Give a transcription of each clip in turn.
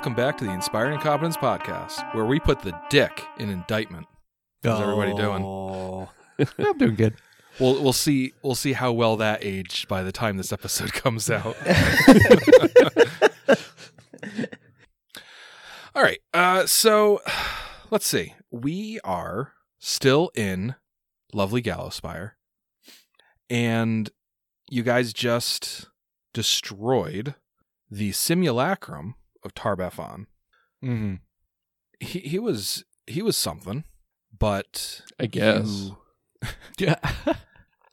Welcome back to the Inspiring Incompetence Podcast, where we put the dick in indictment. How's everybody doing? doing? I'm doing good. We'll we'll see we'll see how well that aged by the time this episode comes out. All right. Uh so let's see. We are still in lovely Gallowspire. And you guys just destroyed the simulacrum of Tar-Baphon. Mm-hmm. He he was he was something, but I guess. you- Yeah.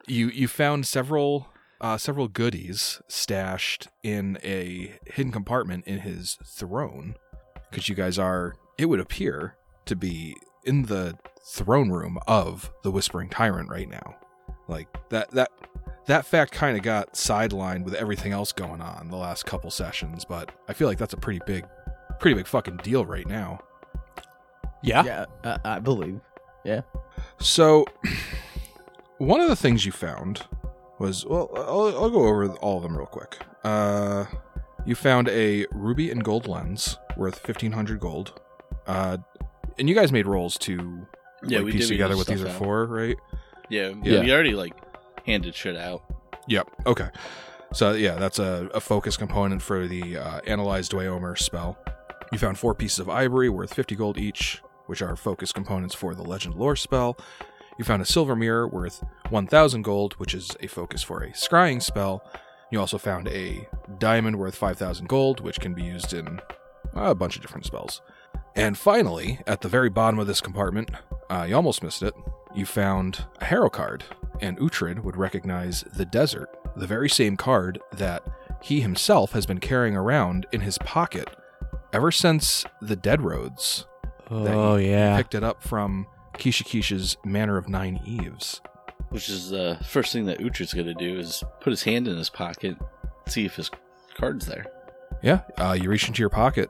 you you found several uh, several goodies stashed in a hidden compartment in his throne because you guys are it would appear to be in the throne room of the whispering tyrant right now like that that that fact kind of got sidelined with everything else going on the last couple sessions but i feel like that's a pretty big pretty big fucking deal right now yeah. Yeah, uh, I believe. Yeah. So, one of the things you found was well, I'll, I'll go over all of them real quick. Uh, you found a ruby and gold lens worth fifteen hundred gold. Uh, and you guys made rolls to Yeah, like, we piece together what did these are for, right? Yeah, Yeah. we already like handed shit out. Yep. Okay. So yeah, that's a, a focus component for the uh, analyze Dweomer spell. You found four pieces of ivory worth 50 gold each, which are focus components for the legend lore spell. You found a silver mirror worth 1,000 gold, which is a focus for a scrying spell. You also found a diamond worth 5,000 gold, which can be used in a bunch of different spells. And finally, at the very bottom of this compartment, uh, you almost missed it. You found a harrow card, and Uhtred would recognize the desert, the very same card that he himself has been carrying around in his pocket ever since the Dead Roads. Oh yeah. Picked it up from Kisha Kisha's Manor of Nine Eves. Which is the first thing that Uhtred's gonna do is put his hand in his pocket, see if his card's there. Yeah, uh, you reach into your pocket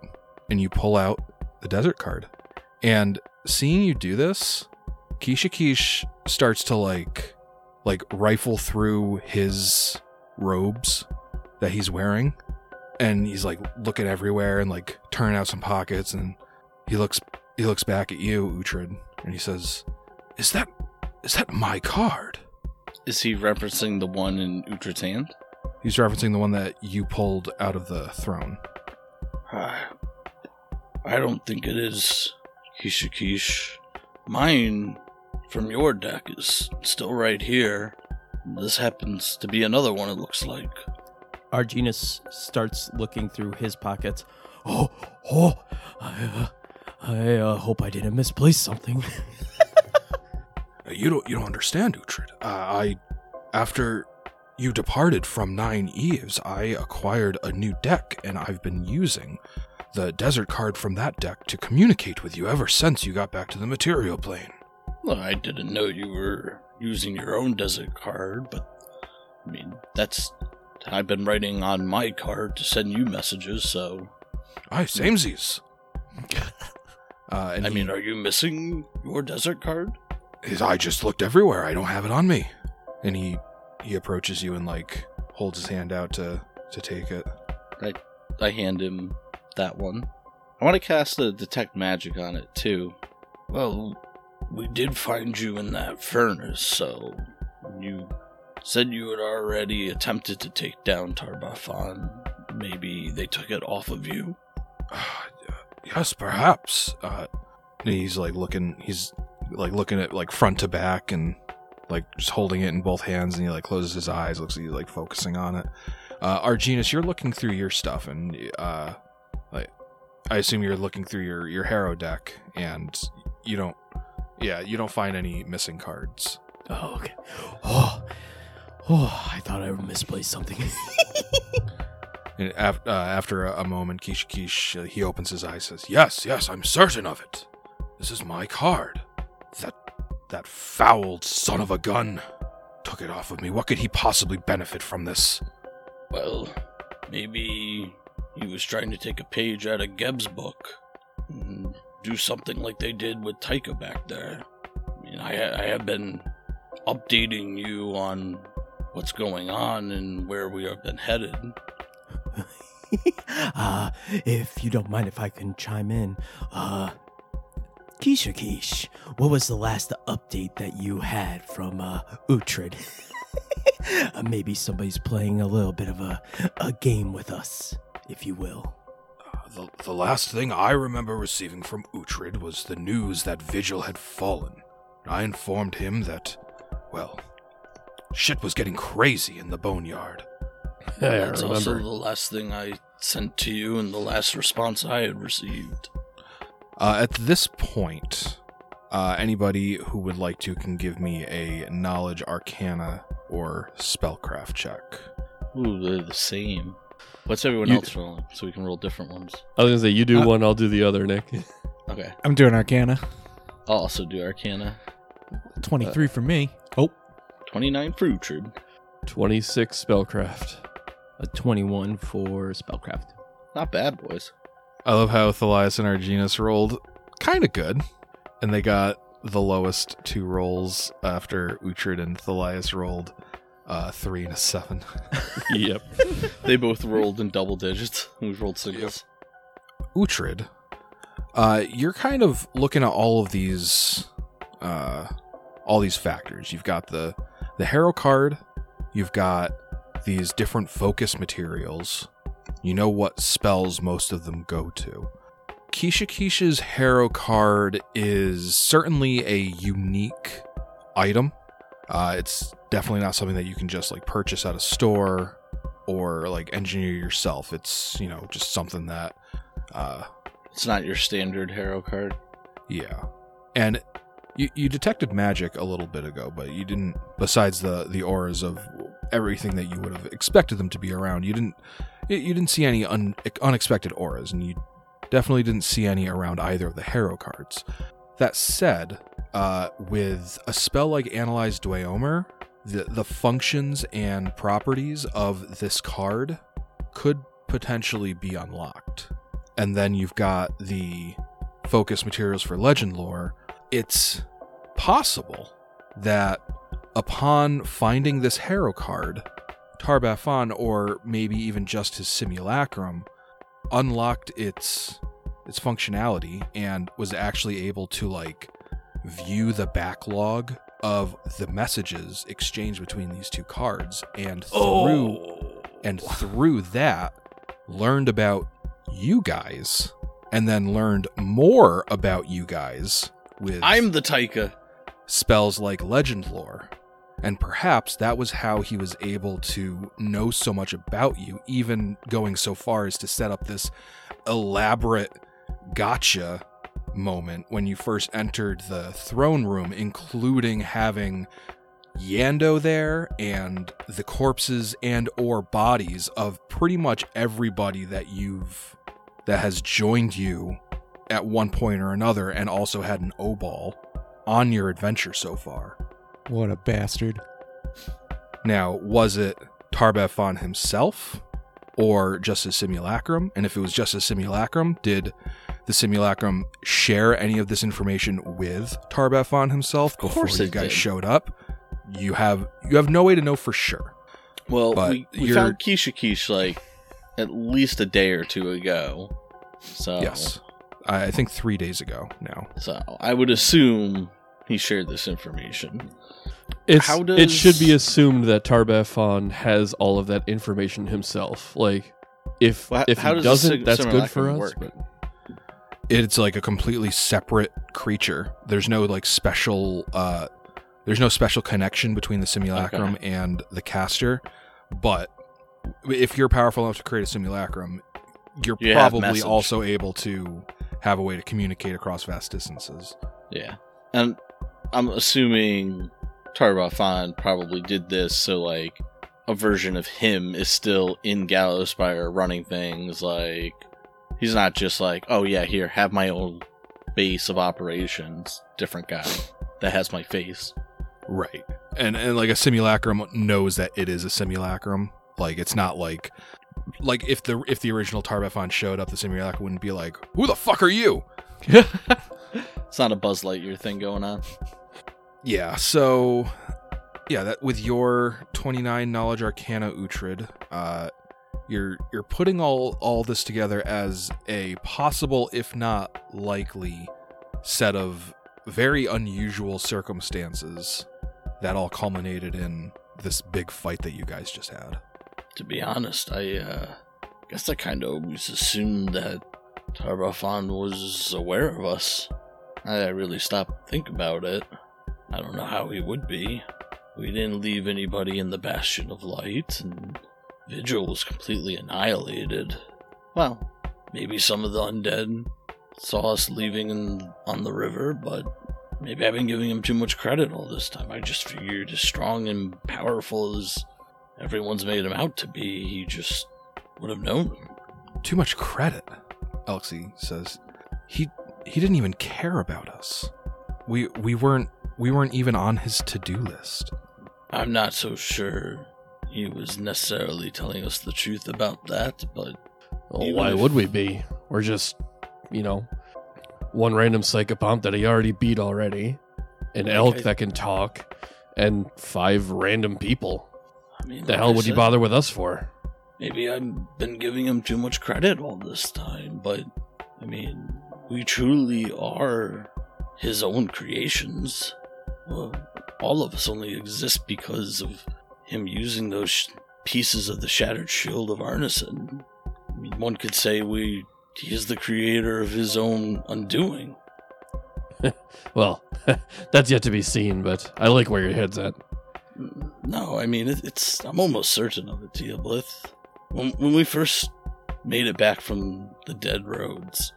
and you pull out the desert card. And seeing you do this, Kisha Kish starts to like like rifle through his robes that he's wearing. And he's like looking everywhere and like turning out some pockets and he looks he looks back at you, Uhtred, and he says, Is that is that my card? Is he referencing the one in Uhtred's hand? He's referencing the one that you pulled out of the throne. I, I don't think it is Kisha Kish. Mine from your deck is still right here. This happens to be another one, it looks like. Arginus starts looking through his pockets. Oh, oh, I, uh, I uh, hope I didn't misplace something. You don't you don't understand, Uhtred. Uh, I after you departed from Nine Eves, I acquired a new deck, and I've been using the desert card from that deck to communicate with you ever since you got back to the material plane. Well, I didn't know you were using your own desert card, but I mean, that's. I've been writing on my card to send you messages, so. Aye, samesies. uh, and I he- mean, are you missing your desert card? his eye just looked everywhere. I don't have it on me. And he he approaches you and like holds his hand out to to take it. I I hand him that one. I want to cast the detect magic on it too. Well, we did find you in that furnace, so you said you had already attempted to take down Tar-Baphon. Maybe they took it off of you. yes, perhaps. Uh, he's like looking. He's like looking at like front to back and like just holding it in both hands. And he like closes his eyes. Looks like he's like focusing on it. Uh, Arginus, you're looking through your stuff, and uh, like I assume you're looking through your your Harrow deck, and you don't. Yeah, you don't find any missing cards. oh, okay. Oh, oh, I thought I misplaced something. And af- uh, after a, a moment, Kish Kish, uh, he opens his eyes, says, "Yes, yes, I'm certain of it. This is my card. That that foul son of a gun took it off of me. What could he possibly benefit from this? Well, maybe he was trying to take a page out of Geb's book and do something like they did with Taika back there. I mean, I, I have been updating you on what's going on and where we have been headed. uh, if you don't mind if I can chime in, uh, Keisha Keish, what was the last update that you had from uh, uh, maybe somebody's playing a little bit of a, a game with us, if you will. The, the last thing I remember receiving from Uhtred was the news that Vigil had fallen. I informed him that, well, shit was getting crazy in the boneyard. Yeah, That's also the last thing I sent to you and the last response I had received. Uh, at this point, uh, anybody who would like to can give me a knowledge arcana or spellcraft check. Ooh, they're the same. What's everyone You- else rolling? So we can roll different ones. I was gonna say you do Uh, one, I'll do the other, Nick. Okay. I'm doing Arcana. I'll also do Arcana. 23 for me. Oh, 29 for Uhtred. Twenty-six spellcraft. A 21 for Spellcraft. Not bad, boys. I love how Thalias and Arginus rolled kind of good, and they got the lowest two rolls after Uhtred and Thalias rolled uh, three and a seven. yep. They both rolled in double digits. We rolled singles. Uhtred, uh, you're kind of looking at all of these, uh, all these factors. You've got the the harrow card. You've got these different focus materials. You know what spells most of them go to. Keisha Keisha's harrow card is certainly a unique item. Uh, it's definitely not something that you can just like purchase at a store or like engineer yourself. It's you know just something that uh, It's not your standard harrow card. yeah, and you you detected magic a little bit ago, but you didn't. Besides the the auras of everything that you would have expected them to be around, you didn't you, didn't see any un, unexpected auras, and you definitely didn't see any around either of the hero cards. That said, uh, with a spell like Analyze Dweomer, the the functions and properties of this card could potentially be unlocked. And then you've got the focus materials for legend lore, it's possible that upon finding this harrow card, Tar-Baphon, or maybe even just his simulacrum, unlocked its its functionality and was actually able to like view the backlog of the messages exchanged between these two cards and through oh. and through that learned about you guys and then learned more about you guys with I'm the Taika. spells like legend lore and perhaps that was how he was able to know so much about you even going so far as to set up this elaborate gotcha moment when you first entered the throne room including having Yando there and the corpses and or bodies of pretty much everybody that you've that has joined you at one point or another and also had an obol on your adventure so far. what a bastard. Now, was it Tar-Baphon himself or just a simulacrum? And if it was just a simulacrum, did the simulacrum share any of this information with Tar-Baphon himself before course you guys did. showed up? You have you have no way to know for sure. Well, But we, we found Keisha Keish like at least a day or two ago. So Yes. I I think 3 days ago now. So I would assume he shared this information. It's, How It should be assumed that Tar-Baphon has all of that information himself. Like, if Well, if how he does doesn't, sim- that's good for simulacrum us. work? But it's like a completely separate creature. There's no like special uh there's no special connection between the simulacrum and the caster, but if you're powerful enough to create a simulacrum, you're You probably also able to have a way to communicate across vast distances. Yeah. And I'm assuming Tar-Baphon probably did this so like a version of him is still in Gallowspire running things like he's not just like, oh yeah, here, have my old base of operations, different guy that has my face. Right. And and like a simulacrum knows that it is a simulacrum. Like it's not like like if the if the original Tar-Baphon showed up, the simulacrum wouldn't be like, "Who the fuck are you?" It's not a Buzz Lightyear thing going on. Yeah, so yeah, that with your 29 knowledge arcana Uhtred, uh you're you're putting all all this together as a possible, if not likely, set of very unusual circumstances that all culminated in this big fight that you guys just had. To be honest, I uh, guess I kind of always assumed that Tar-Baphon was aware of us. I really stopped to think about it. I don't know how he would be. We didn't leave anybody in the Bastion of Light, and Vigil was completely annihilated. Well, maybe some of the undead saw us leaving in, on the river, but maybe I've been giving him too much credit all this time. I just figured as strong and powerful as everyone's made him out to be, he just would have known. Too much credit, Elxie says. He he didn't even care about us. We we weren't we weren't even on his to-do list. I'm not so sure he was necessarily telling us the truth about that, but Well, why if- would we be? We're just, you know, one random psychopomp that he already beat already, an Like elk I- that can talk, and five random people. I mean, The like hell I would he bother with us for? Maybe I've been giving him too much credit all this time, but I mean, we truly are his own creations. Well, all of us only exist because of him using those sh- pieces of the shattered shield of Arnisant. I mean, one could say we he is the creator of his own undoing. Well, that's yet to be seen, but I like where your head's at. No, I mean it, it's. I'm almost certain of it, Teoblith. When when we first made it back from the dead roads,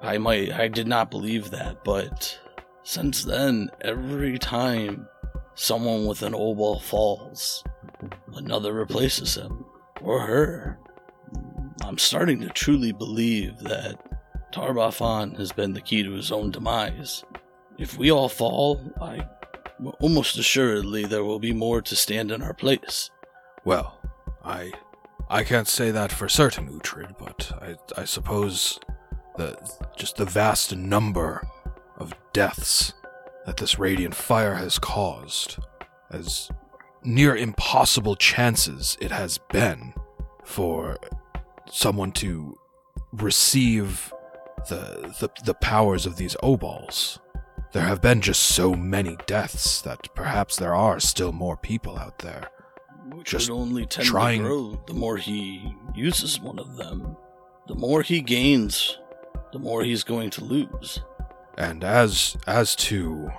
I might I did not believe that, but since then, every time someone with an obol falls, another replaces him or her. I'm starting to truly believe that Tar-Baphon has been the key to his own demise. If we all fall, I almost assuredly there will be more to stand in our place. Well, I I can't say that for certain, Uhtred, but I I suppose the just the vast number of deaths that this radiant fire has caused, as near impossible chances it has been for someone to receive the the, the powers of these obols. There have been just so many deaths that perhaps there are still more people out there. Which Just would only tend trying- to grow the more he uses one of them. The more he gains, the more he's going to lose. And as as to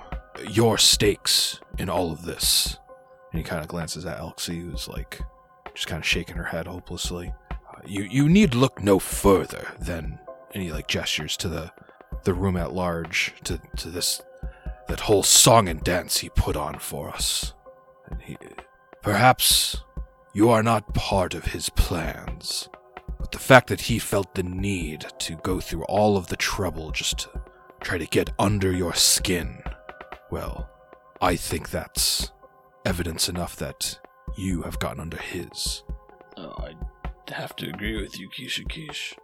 your stakes in all of this, and he kind of glances at Elxie, who's like just kind of shaking her head hopelessly. Uh, you you need look no further than, he like gestures to the the room at large, to to this that whole song and dance he put on for us. And he, perhaps you are not part of his plans, but the fact that he felt the need to go through all of the trouble just to try to get under your skin. Well, I think that's evidence enough that you have gotten under his. Uh, I have to agree with you, Kisha Kish.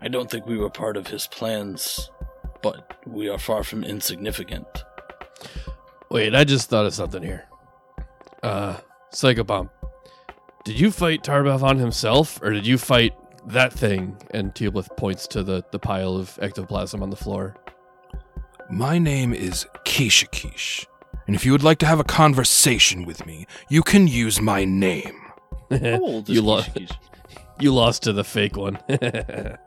I don't think we were part of his plans, but we are far from insignificant. Wait, I just thought of something here. Uh, Psychopomp, did you fight Tar-Baphon himself, or did you fight that thing? And Teoblith points to the, the pile of ectoplasm on the floor. My name is Keisha Kish, and if you would like to have a conversation with me, you can use my name. How you, Kisha lo- you lost to the fake one.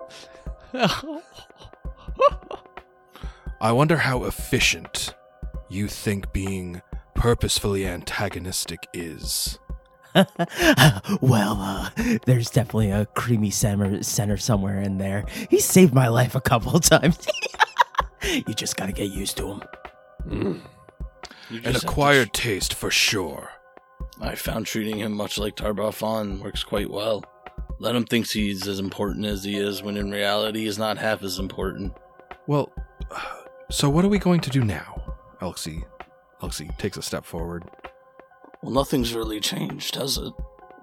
I wonder how efficient you think being purposefully antagonistic is. well, uh, there's definitely a creamy center, center somewhere in there. He saved my life a couple times. you just gotta get used to him. Mm. An acquired taste for sure. I found treating him much like Tar-Baphon works quite well. Let him think he's as important as he is, when in reality he's not half as important. Well, so what are we going to do now? Elxie, Elxie takes a step forward. Well, nothing's really changed, has it?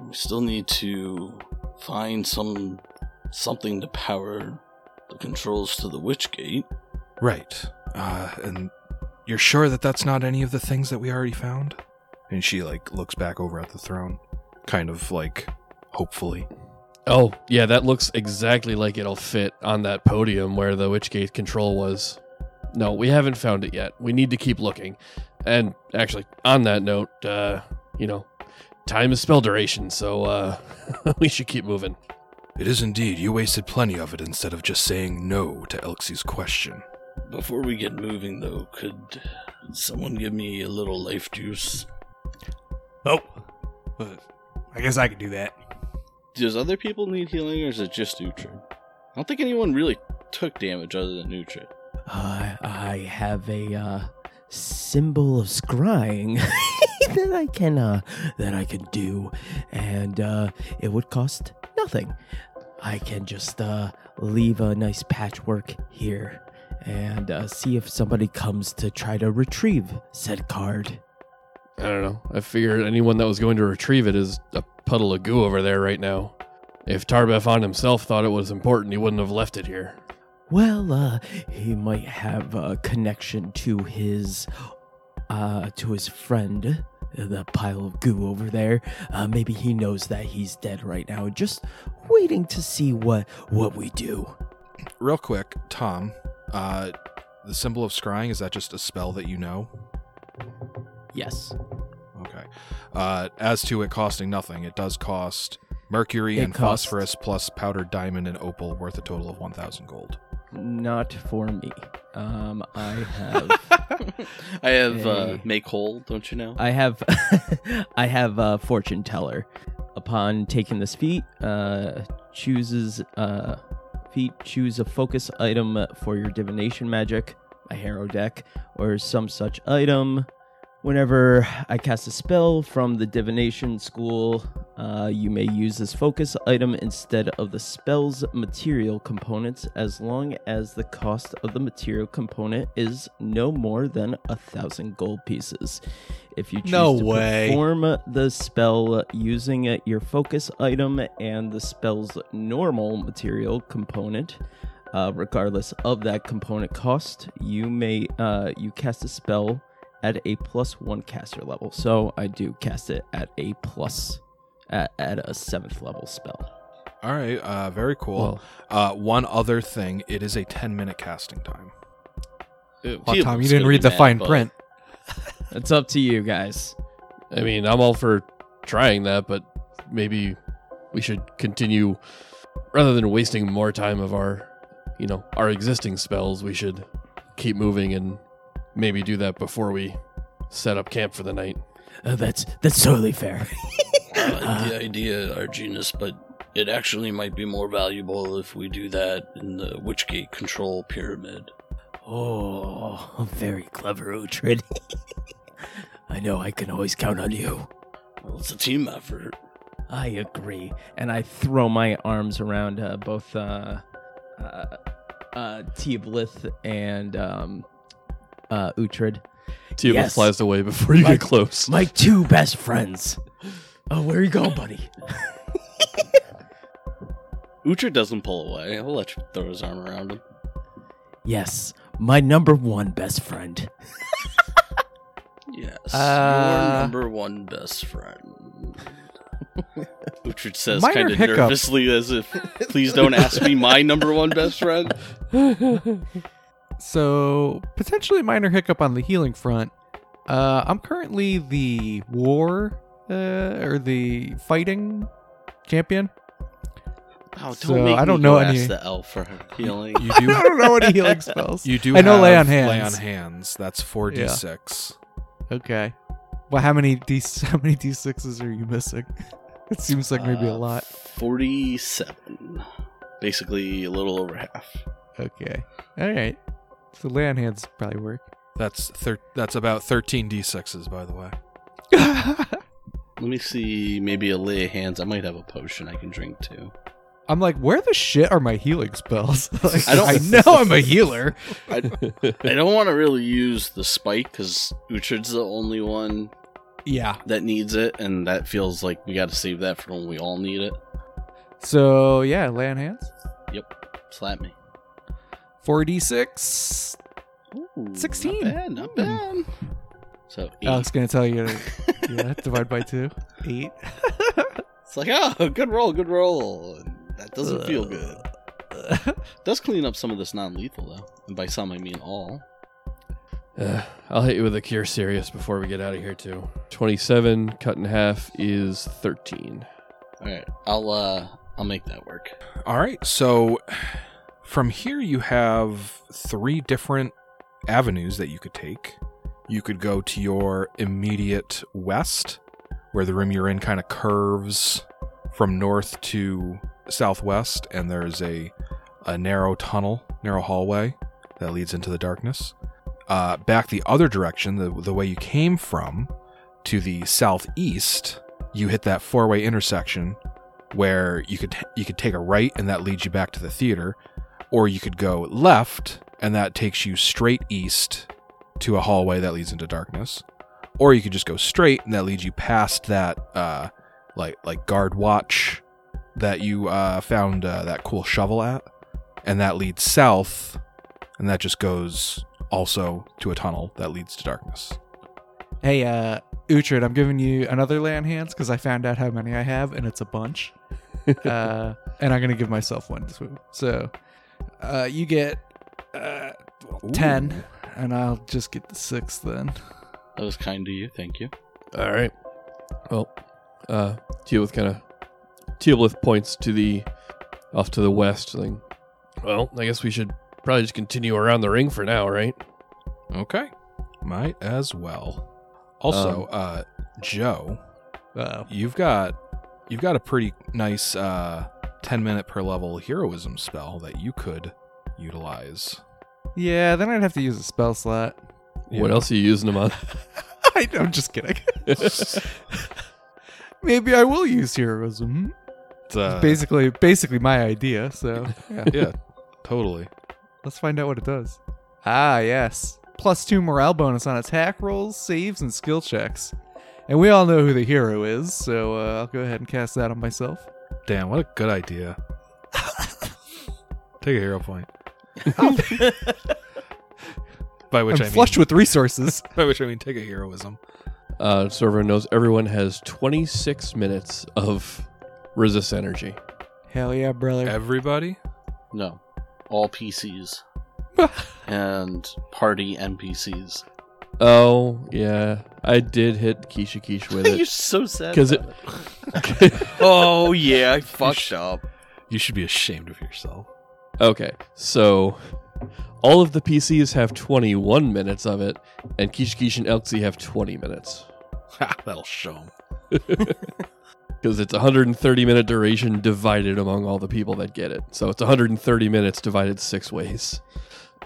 We still need to find some something to power the controls to the Witch Gate. Right. Uh, and you're sure that that's not any of the things that we already found? And she like looks back over at the throne, kind of like hopefully. Oh, yeah, that looks exactly like it'll fit on that podium where the Witchgate control was. No, we haven't found it yet. We need to keep looking. And actually, on that note, uh, you know, time is spell duration, so uh, we should keep moving. It is indeed. You wasted plenty of it instead of just saying no to Elxie's question. Before we get moving, though, could someone give me a little life juice? Oh, I guess I could do that. Does other people need healing, or is it just Uhtred? I don't think anyone really took damage other than Uhtred. Uh, I have a uh, symbol of scrying that I can uh, that I can do, and uh, it would cost nothing. I can just uh, leave a nice patchwork here and uh, see if somebody comes to try to retrieve said card. I don't know. I figured anyone that was going to retrieve it is a puddle of goo over there right now. If Tar-Baphon himself thought it was important, he wouldn't have left it here. Well, uh, he might have a connection to his, uh, to his friend, the pile of goo over there. Uh, maybe he knows that he's dead right now, just waiting to see what what we do. Real quick, Tom, uh, the symbol of scrying, is that just a spell that you know? Yes. Okay. Uh, as to it costing nothing, it does cost mercury It and costs- phosphorus plus powdered diamond and opal worth a total of 1,000 gold. Not for me. Um, I have, I have uh, Hey. make whole, don't you know? I have, I have a fortune teller. Upon taking this feat, uh, chooses uh, feat choose a focus item for your divination magic, a harrow deck, or some such item. Whenever I cast a spell from the divination school, uh, you may use this focus item instead of the spell's material components as long as the cost of the material component is no more than a thousand gold pieces. If you choose No to way. perform the spell using your focus item and the spell's normal material component, uh, regardless of that component cost, you may uh, you cast a spell at a plus one caster level. So I do cast it at a plus at, at a seventh level spell. All right, uh, very cool. Uh, one other thing, it is a 10 minute casting time. it- Well, Tom, you didn't read the mad, fine print. It's up to you guys. I mean, I'm all for trying that, but maybe we should continue rather than wasting more time of our, you know, our existing spells. We should keep moving and maybe do that before we set up camp for the night. Uh, that's that's totally fair. I like the idea, Arginus, but it actually might be more valuable if we do that in the Witchgate control pyramid. oh, very clever, Uhtred. I know I can always count on you. Well, it's a team effort. I agree, and I throw my arms around uh, both uh, uh, uh, Teoblith and um, uh, Uhtred, Teoblith Yes. flies away before you My- get close. my two best friends. Oh, where you go, buddy? Uhtred doesn't pull away. He'll let you throw his arm around him. Yes, my number one best friend. Yes, Uh, your number one best friend. Uhtred says kind of nervously as if, please don't ask me my number one best friend. So potentially minor hiccup on the healing front. Uh, I'm currently the war uh, or the fighting champion. Oh, don't So, make I don't me know any- ask the elf for healing. You I do, don't know any healing spells. you do I know have lay on hands. Lay hands. on hands. That's 4d6. Okay. Well, how many d how many d sixes are you missing? It seems like maybe a Uh, lot. Forty-seven, basically a little over half. Okay. All right. So lay on hands probably work. That's thir- that's about 13d6s, by the way. Let me see, maybe a lay of hands. I might have a potion I can drink too. I'm like, where the shit are my healing spells? Like, I don't- I know I'm a healer. I, I don't want to really use the spike because Uhtred's the only one Yeah. that needs it, and that feels like we got to save that for when we all need it. So yeah, lay on hands. Yep. Slap me. Four d six. Ooh, 16. Not bad, not bad. So eight. Alex gonna tell you. To, yeah, divide by two. Eight. It's like, oh, good roll, good roll. That doesn't feel good. Does clean up some of this non-lethal though, and by some I mean all. Uh, I'll hit you with a cure serious before we get out of here too. Twenty-seven cut in half is thirteen. All right, I'll uh, I'll make that work. All right. So from here, you have three different avenues that you could take. You could go to your immediate west, where the room you're in kind of curves from north to southwest, and there's a, a narrow tunnel, narrow hallway that leads into the darkness. Uh, back the other direction, the, the way you came from, to the southeast, you hit that four way intersection where you could you could take a right and that leads you back to the theater or you could go left and that takes you straight east to a hallway that leads into darkness or you could just go straight and that leads you past that uh like like guard watch that you uh found uh, that cool shovel at and that leads south and that just goes also to a tunnel that leads to darkness Hey, uh, Uhtred, I'm giving you another land hands because I found out how many I have, and it's a bunch. uh, and I'm gonna give myself one too. So, uh, you get uh, ten, and I'll just get the six then. That was kind of you. Thank you. All right. Well, uh, Teoblith kind of Teoblith points to the off to the west. Thing. Well, I guess we should probably just continue around the ring for now, right? okay might as well also Um, uh joe Uh, you've got you've got a pretty nice uh 10 minute per level heroism spell that you could utilize yeah, then I'd have to use a spell slot. What else are you using them on? I, I'm just kidding. Maybe I will use heroism. It's, uh, basically, basically my idea. So yeah, yeah totally let's find out what it does. Ah, yes, plus two morale bonus on attack rolls, saves, and skill checks. And we all know who the hero is, so uh, I'll go ahead and cast that on myself. Damn what a good idea take a hero point by which I'm i flushed with resources. by which i mean take a heroism Uh, so everyone knows everyone has 26 minutes of resist energy. Hell yeah, brother. Everybody No, all PCs and party NPCs. Oh yeah, I did hit Keisha Quiche with it. You're it so sad. 'Cause about it. oh yeah, I fucked up. you should be ashamed of yourself Okay, so all of the PCs have 21 minutes of it, and Kish Kish and Elxie have 20 minutes. Ah, that'll show them. Because it's 130 minute duration divided among all the people that get it. So it's 130 minutes divided six ways.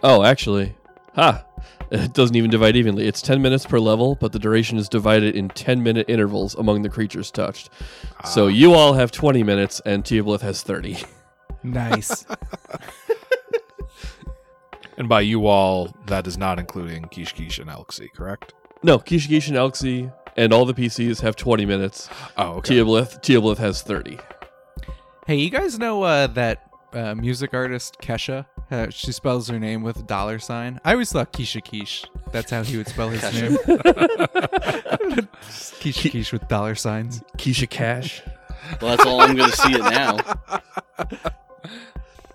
Oh, actually, ha! It doesn't even divide evenly. It's 10 minutes per level, but the duration is divided in 10 minute intervals among the creatures touched. So you all have 20 minutes, and Teoblith has 30. nice. and by you all that is not including kish kish and elxie correct No, Kish Kish and Elxie and all the PCs have 20 minutes. oh okay Teoblith, Teoblith has 30. hey, you guys know uh, that uh, music artist Kesha? Uh, she spells her name with a dollar sign. I always thought Keisha Quiche. That's how he would spell his name. Keisha Quiche with dollar signs. Keisha Cash. Well, that's all I'm gonna see it now.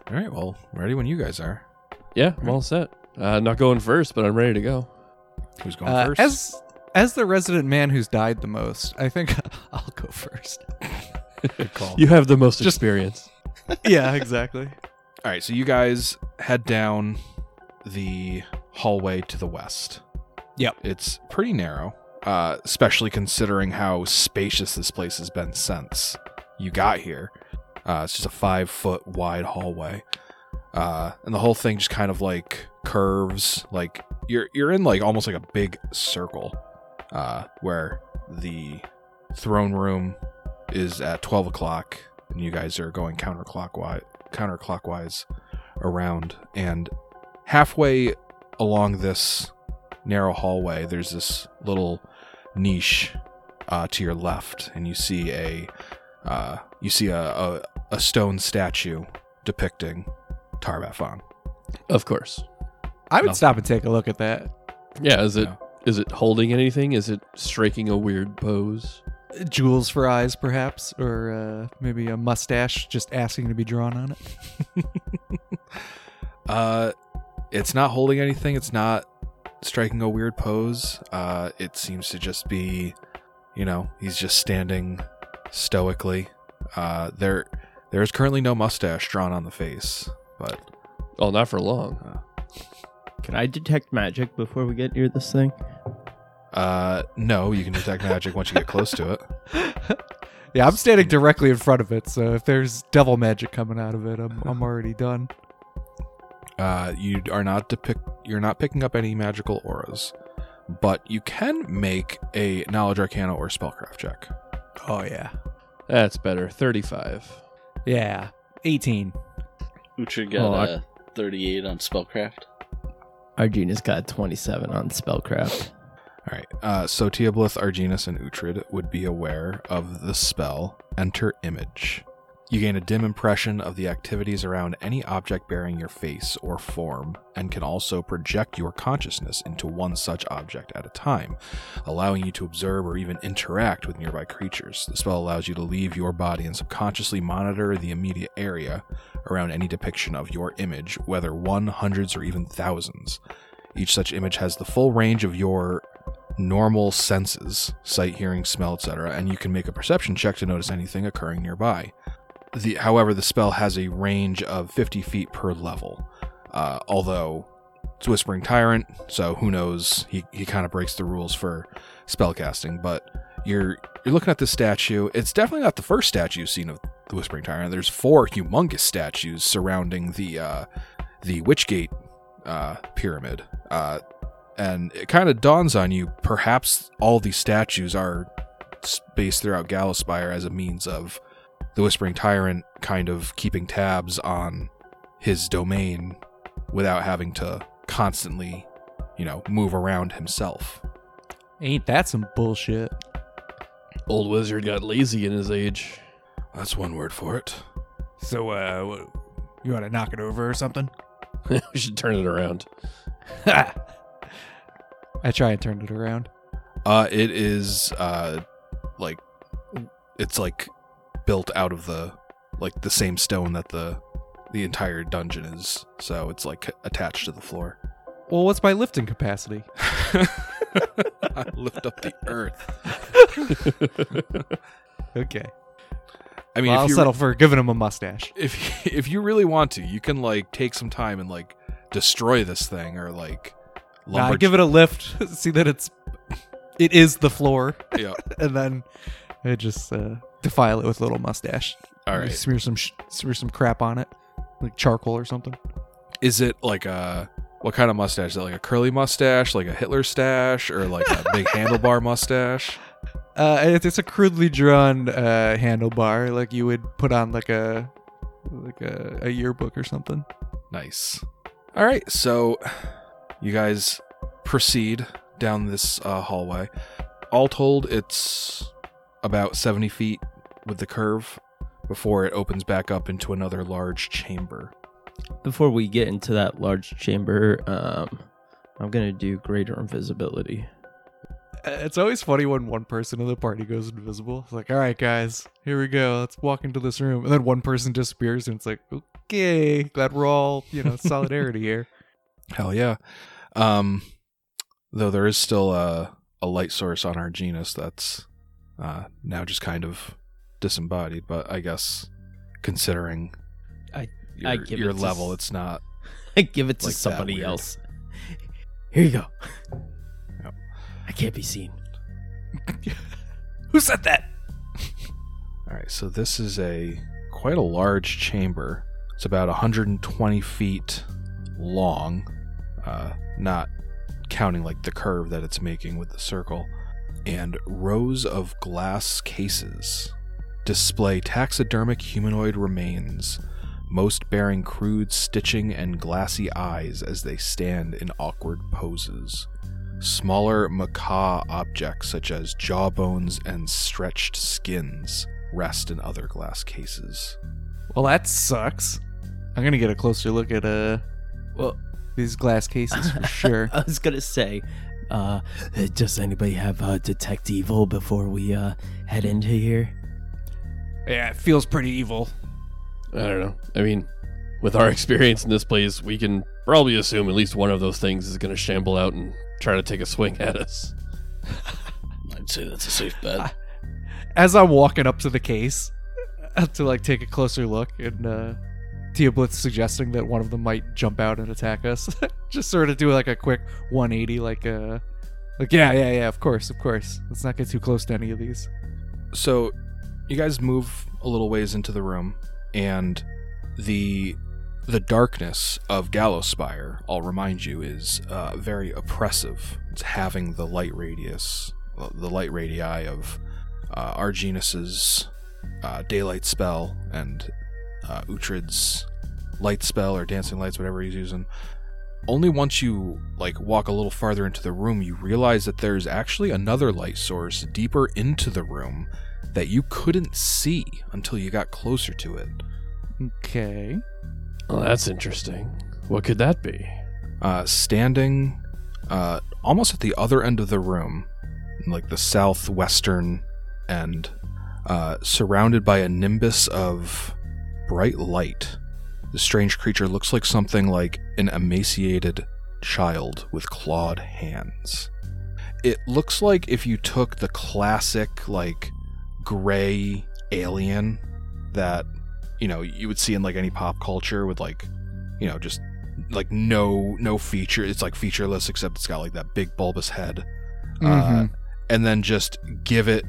all right well ready when you guys are Yeah, I'm all set. Uh, not going first, but I'm ready to go. who's going Uh, first as as the resident man who's died the most, I think I'll go first. good call You have the most Just- experience. yeah, exactly. All right, so you guys head down the hallway to the west. Yep. It's pretty narrow, uh, especially considering how spacious this place has been since you got here. Uh, it's just a five foot wide hallway, uh, and the whole thing just kind of like curves. Like you're you're in like almost like a big circle, uh, where the throne room is at twelve o'clock, and you guys are going counterclockwise counterclockwise around and halfway along this narrow hallway there's this little niche uh, to your left and you see a uh, you see a, a, a stone statue depicting Tar-Baphon. Of course. I would No. stop and take a look at that. Yeah, is it Yeah. is it holding anything? Is it striking a weird pose? Jewels for eyes, perhaps, or uh, maybe a mustache just asking to be drawn on it. Uh, it's not holding anything. It's not striking a weird pose. Uh, it seems to just be, you know, he's just standing stoically. Uh, there, there is currently no mustache drawn on the face, but Oh, not for long. Can I detect magic before we get near this thing? Uh, no, you can detect magic once you get close to it. Yeah, I'm standing directly in front of it, so if there's devil magic coming out of it, I'm, I'm already done. Uh, you are not depict. You're not picking up any magical auras, but you can make a knowledge arcana or spellcraft check. Oh, yeah. That's better. 35. Yeah. 18. Uhtred got Oh, I- a 38 on spellcraft. Arjina's got 27 on spellcraft. All right. Uh, so Teoblith, Arginus, and Uhtred would be aware of the spell Enter Image. You gain a dim impression of the activities around any object bearing your face or form, and can also project your consciousness into one such object at a time, allowing you to observe or even interact with nearby creatures. The spell allows you to leave your body and subconsciously monitor the immediate area around any depiction of your image, whether one, hundreds, or even thousands. Each such image has the full range of your normal senses sight, hearing, smell, etc., and you can make a perception check to notice anything occurring nearby. The, however, the spell has a range of 50 feet per level. Uh, although it's Whispering Tyrant, so who knows? He, he kind of breaks the rules for spellcasting. But you're you're looking at the statue. It's definitely not the first statue you've seen of the Whispering Tyrant. There's four humongous statues surrounding the uh, the Witchgate uh, pyramid. Uh, and it kind of dawns on you perhaps all these statues are spaced throughout Gallowspire as a means of the Whispering Tyrant kind of keeping tabs on his domain without having to constantly, you know, move around himself. Ain't that some bullshit? Old wizard got lazy in his age. That's one word for it. So, uh, what- you want to knock it over or something? we should turn it around. I try and turn it around. Uh, it is uh, like it's like built out of the like the same stone that the the entire dungeon is. So it's like attached to the floor. Well, what's my lifting capacity? I lift up the earth. Okay. I mean, well, I'll settle for giving him a mustache. if if you really want to, you can like take some time and like destroy this thing or like Lumber. give it a lift. See that it's it is the floor, yeah. and then I just uh, defile it with a little mustache. All right. Smear some sh- smear some crap on it, like charcoal or something. Is it like a what kind of mustache? Is it like a curly mustache, like a Hitler stash, or like a big handlebar mustache? Uh, it's, it's a crudely drawn uh, handlebar, like you would put on like a like a, a yearbook or something. Nice. All right, so you guys proceed down this uh, hallway. All told, it's about 70 feet with the curve before it opens back up into another large chamber. Before we get into that large chamber, um, I'm gonna do greater invisibility. Uh, It's always funny when one person in the party goes invisible. It's like, all right, guys, here we go. Let's walk into this room, and then one person disappears, and it's like, okay, glad we're all you know solidarity here. Hell yeah. Um, though there is still a, a light source on Arginus that's uh, now just kind of disembodied, but I guess considering I- your, I give your it level, s- it's not. I give it to Like somebody else. Here you go. Yep. I can't be seen. Who said that? All right, so this is a quite a large chamber. It's about 120 feet long, uh, not counting like the curve that it's making with the circle, and rows of glass cases display taxidermic humanoid remains, most bearing crude stitching and glassy eyes as they stand in awkward poses. Smaller macaw objects such as jawbones and stretched skins rest in other glass cases. Well, that sucks. I'm gonna get a closer look at uh Well, these glass cases for sure. I was gonna say, Uh, does anybody have uh, detect evil before we uh head into here? Yeah, it feels pretty evil. I don't know. I mean, with our experience in this place, we can probably assume at least one of those things is going to shamble out and try to take a swing at us. I'd say that's a safe bet. As I'm walking up to the case to like take a closer look, and uh, Teoblith suggesting that one of them might jump out and attack us, just sort of do like a quick 180, like uh, like yeah, yeah, yeah, of course, of course. Let's not get too close to any of these. So, you guys move a little ways into the room, and the the darkness of Gallowspire, I'll remind you, is uh, very oppressive. It's having the light radius, the light radii of uh, Arginus's uh, daylight spell and uh, Uhtred's light spell or dancing lights, whatever he's using. Only once you like walk a little farther into the room, you realize that there's actually another light source deeper into the room that you couldn't see until you got closer to it. Okay. Oh, that's interesting. What could that be? uh, standing uh, almost at the other end of the room, like the southwestern end, uh, surrounded by a nimbus of bright light. The strange creature looks like something like an emaciated child with clawed hands. It looks like if you took the classic, like, gray alien that, you know, you would see in, like, any pop culture with, like, you know, just like no no feature it's like featureless except it's got like that big bulbous head uh, Mhm. and then just give it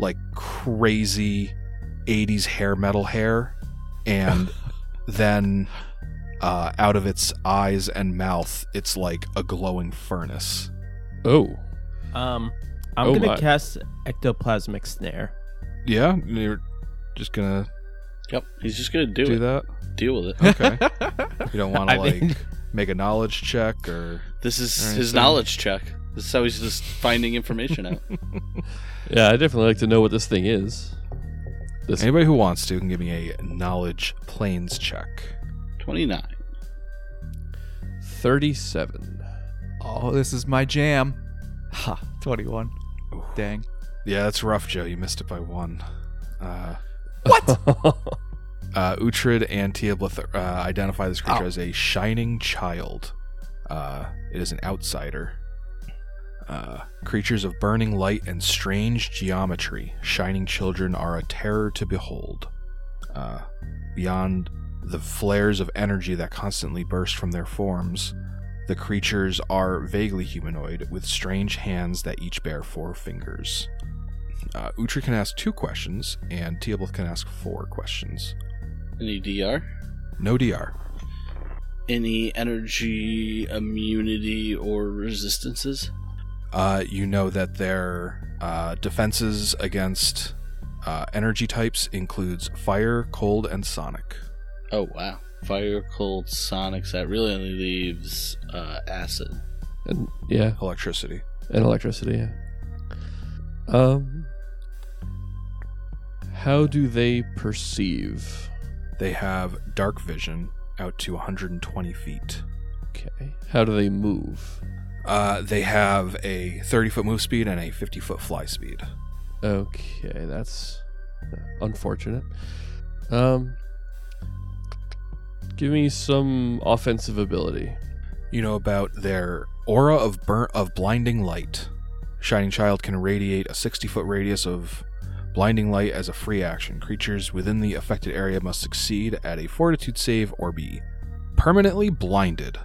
like crazy 80s hair metal hair and then uh, out of its eyes and mouth it's like a glowing furnace Oh, Um, I'm Oh gonna my. cast ectoplasmic snare. yeah you're just gonna Yep, he's just gonna do, do it. that Deal with it. okay you don't want to like mean- make a knowledge check or This is Alright, his knowledge check. This is how he's just finding information out. yeah. I definitely like to know what this thing is. This anybody who wants to can give me a knowledge planes check Twenty nine. thirty-seven. Oh, this is my jam. Ha, 21. Dang. Yeah, that's rough, Joe. You missed it by one. Uh, what? uh, Uhtred and Teoblith uh, identify this creature Ow. as a shining child. Uh, it is an outsider. Uh, creatures of burning light and strange geometry, shining children are a terror to behold. Uh, beyond the flares of energy that constantly burst from their forms, the creatures are vaguely humanoid, with strange hands that each bear four fingers. Uh, Uhtred can ask two questions, and Teoblith can ask four questions. Any DR? No DR. Any energy immunity or resistances? Uh, you know that their uh, defenses against uh, energy types includes fire, cold, and sonic. Oh wow. Fire, cold, sonics. That really only leaves uh, acid. and yeah, Electricity. and electricity. Yeah. Um, how do they perceive? They have dark vision out to 120 feet. Okay. How do they move? Uh, they have a 30 foot move speed and a 50 foot fly speed. Okay, that's unfortunate. Um, give me some offensive ability. You know about their aura of burnt of blinding light. Shining Child can radiate a 60 foot radius of blinding light as a free action. Creatures within the affected area must succeed at a fortitude save or be permanently blinded.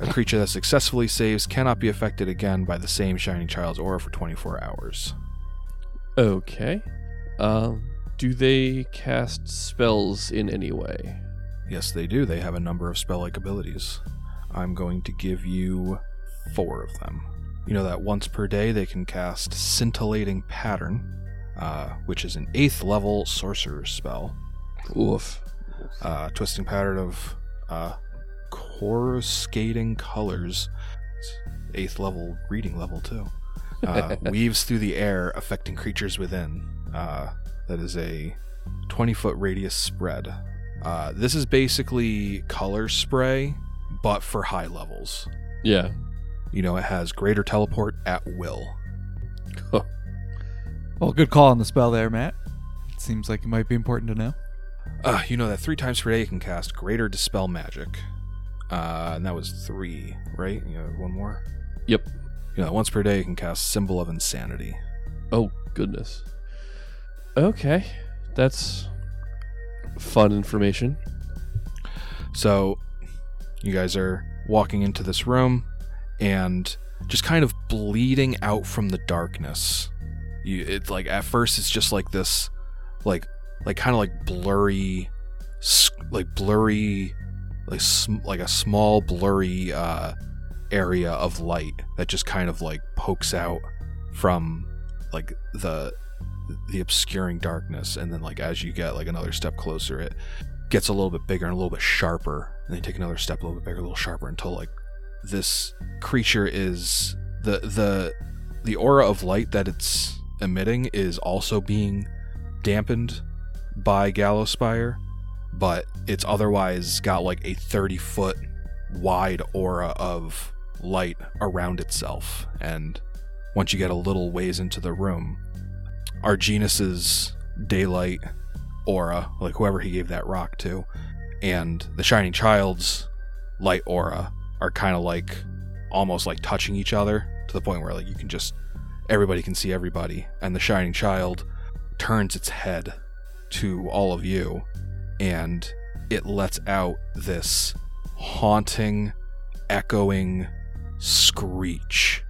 A creature that successfully saves cannot be affected again by the same Shining Child's aura for 24 hours. Okay. Um, do they cast spells in any way? Yes, they do. They have a number of spell like abilities. I'm going to give you four of them. You know that once per day they can cast Scintillating Pattern, uh, which is an eighth level sorcerer spell. Oof. Uh, twisting pattern of uh, coruscating colors. It's eighth level reading level, too. Uh, weaves through the air, affecting creatures within. Uh, that is a 20 foot radius spread. Uh, this is basically color spray, but for high levels. Yeah. you know it has greater teleport at will. Well, good call on the spell there, Matt. Seems like it might be important to know. Uh, you know that three times per day you can cast greater dispel magic. Uh, and that was three, right? You know, one more. Yep. You know, once per day you can cast symbol of insanity. Oh goodness. Okay, that's fun information. So, you guys are walking into this room and just kind of bleeding out from the darkness. You, it's like at first it's just like this, like, like kind of like blurry, like blurry, like like a small blurry uh, area of light that just kind of like pokes out from like the the obscuring darkness, and then like as you get like another step closer, it gets a little bit bigger and a little bit sharper. And then you take another step a little bit bigger a little sharper until like this creature is the the the aura of light that it's emitting is also being dampened by Gallowspire, but it's otherwise got like a 30 foot wide aura of light around itself. And once you get a little ways into the room, Arginus's daylight aura, like whoever he gave that rock to, and the Shining Child's light aura are kind of like almost like touching each other to the point where like you can just everybody can see everybody and the Shining Child turns its head to all of you and it lets out this haunting echoing screech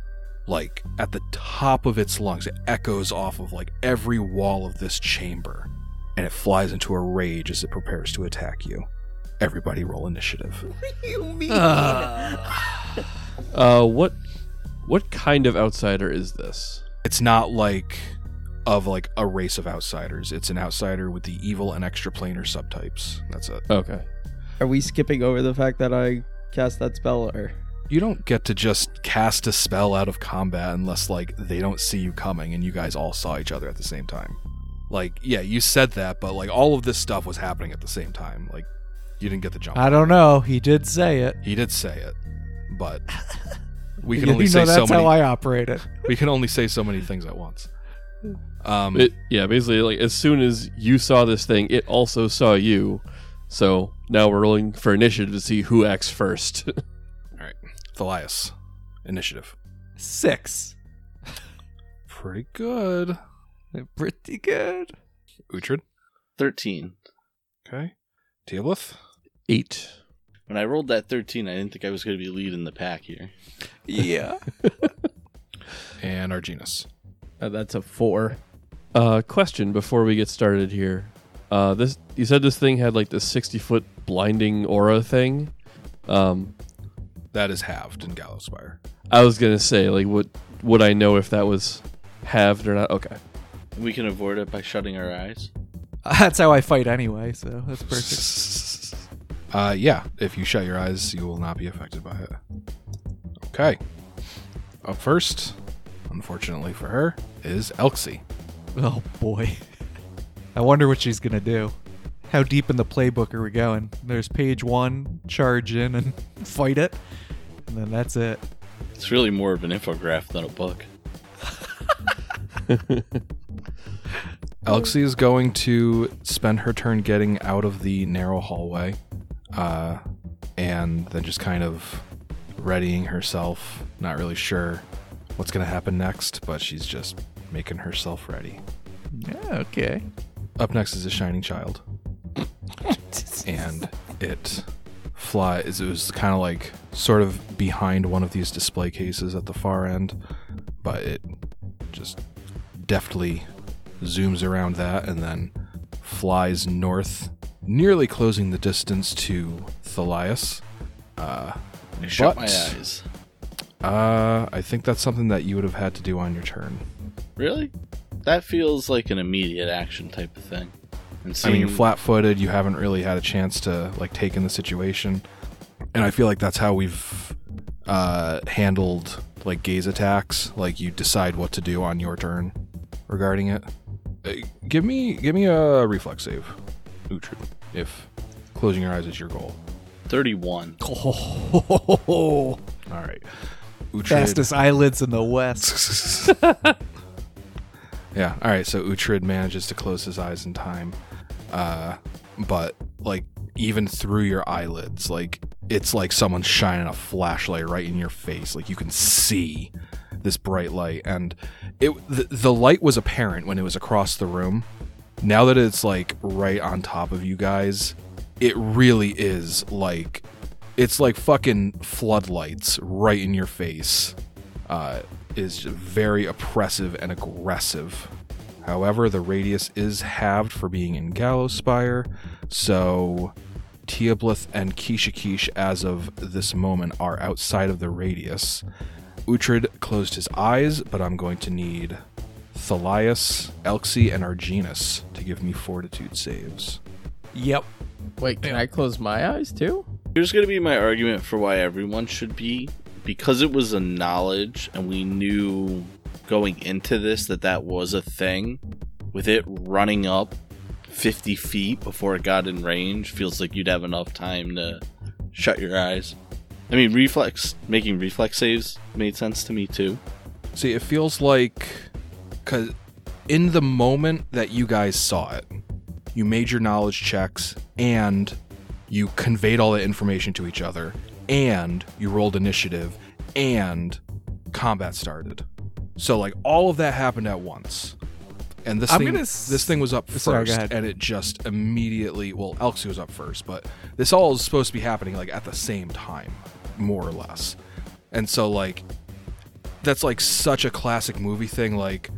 like at the top of its lungs it echoes off of like every wall of this chamber and it flies into a rage as it prepares to attack you. Everybody roll initiative. What you Uh, what what kind of outsider is this? It's not like of like a race of outsiders. It's an outsider with the evil and extraplanar subtypes. That's it. Okay. Are we skipping over the fact that I cast that spell, or You don't get to just cast a spell out of combat unless like they don't see you coming and you guys all saw each other at the same time. Like, yeah, you said that, but like all of this stuff was happening at the same time. Like you didn't get the jump. I don't know. He did say it. He did say it, but we can you only know say that's so many. how I operate it. we can only say so many things at once. Um, It, yeah, basically, like as soon as you saw this thing, it also saw you. So now we're rolling for initiative to see who acts first. all right, Thalias, initiative. Six. Pretty good. Pretty good. Uhtred. 13. Okay. Teoblith. Eight. When I rolled that 13, I didn't think I was going to be leading the pack here. Yeah. And Arginus. Uh, that's a four? Uh, question before we get started here. Uh, this you said this thing had like this sixty foot blinding aura thing. Um, That is halved in Gallowspire. I was gonna say like would would I know if that was halved or not? Okay. We can avoid it by shutting our eyes. That's how I fight anyway, so that's perfect. Uh, yeah. If you shut your eyes, you will not be affected by it. Okay. Up first, unfortunately for her, is Elxie. Oh boy. I wonder what she's gonna do. How deep in the playbook are we going? There's page one, charge in and fight it. And then that's it. It's really more of an infograph than a book. Elxie is going to spend her turn getting out of the narrow hallway, uh, and then just kind of readying herself. Not really sure what's going to happen next, but she's just making herself ready. Yeah, okay. Up next is a shining child, and it flies. It was kind of like sort of behind one of these display cases at the far end, but it just deftly zooms around that and then flies north, nearly closing the distance to Thalias. Uh, I shut but, my eyes. Uh, I think that's something that you would have had to do on your turn. Really? That feels like an immediate action type of thing. And I mean, you're flat-footed. You haven't really had a chance to like take in the situation, and I feel like that's how we've uh, handled like gaze attacks. Like you decide what to do on your turn regarding it. Uh, give me, give me a reflex save, Uhtred, if closing your eyes is your goal. 31. Oh, All right. Uhtred. Fastest eyelids in the west. yeah. All right. So Uhtred manages to close his eyes in time, uh, but like even through your eyelids, like it's like someone's shining a flashlight right in your face. Like you can see this bright light, and it the, the light was apparent when it was across the room. Now that it's like right on top of you guys, it really is like it's like fucking floodlights right in your face. Uh, is very oppressive and aggressive. However, the radius is halved for being in Gallowspire, so Teoblith and Kishikish, as of this moment, are outside of the radius. Uhtred closed his eyes, but I'm going to need Thalias, Elxie, and Arginus to give me fortitude saves. yep. Wait, can I close my eyes too? Here's going to be my argument for why everyone should be. Because it was a knowledge and we knew going into this that that was a thing, with it running up 50 feet before it got in range, feels like you'd have enough time to shut your eyes. I mean, reflex, making reflex saves made sense to me too. See, it feels like because in the moment that you guys saw it, you made your knowledge checks and you conveyed all the information to each other, and you rolled initiative, and combat started. So like all of that happened at once. And this I'm thing, s- this thing was up Sorry, first, ahead. and it just immediately. Well, Elxie was up first, but this all is supposed to be happening like at the same time, more or less. And so like that's like such a classic movie thing like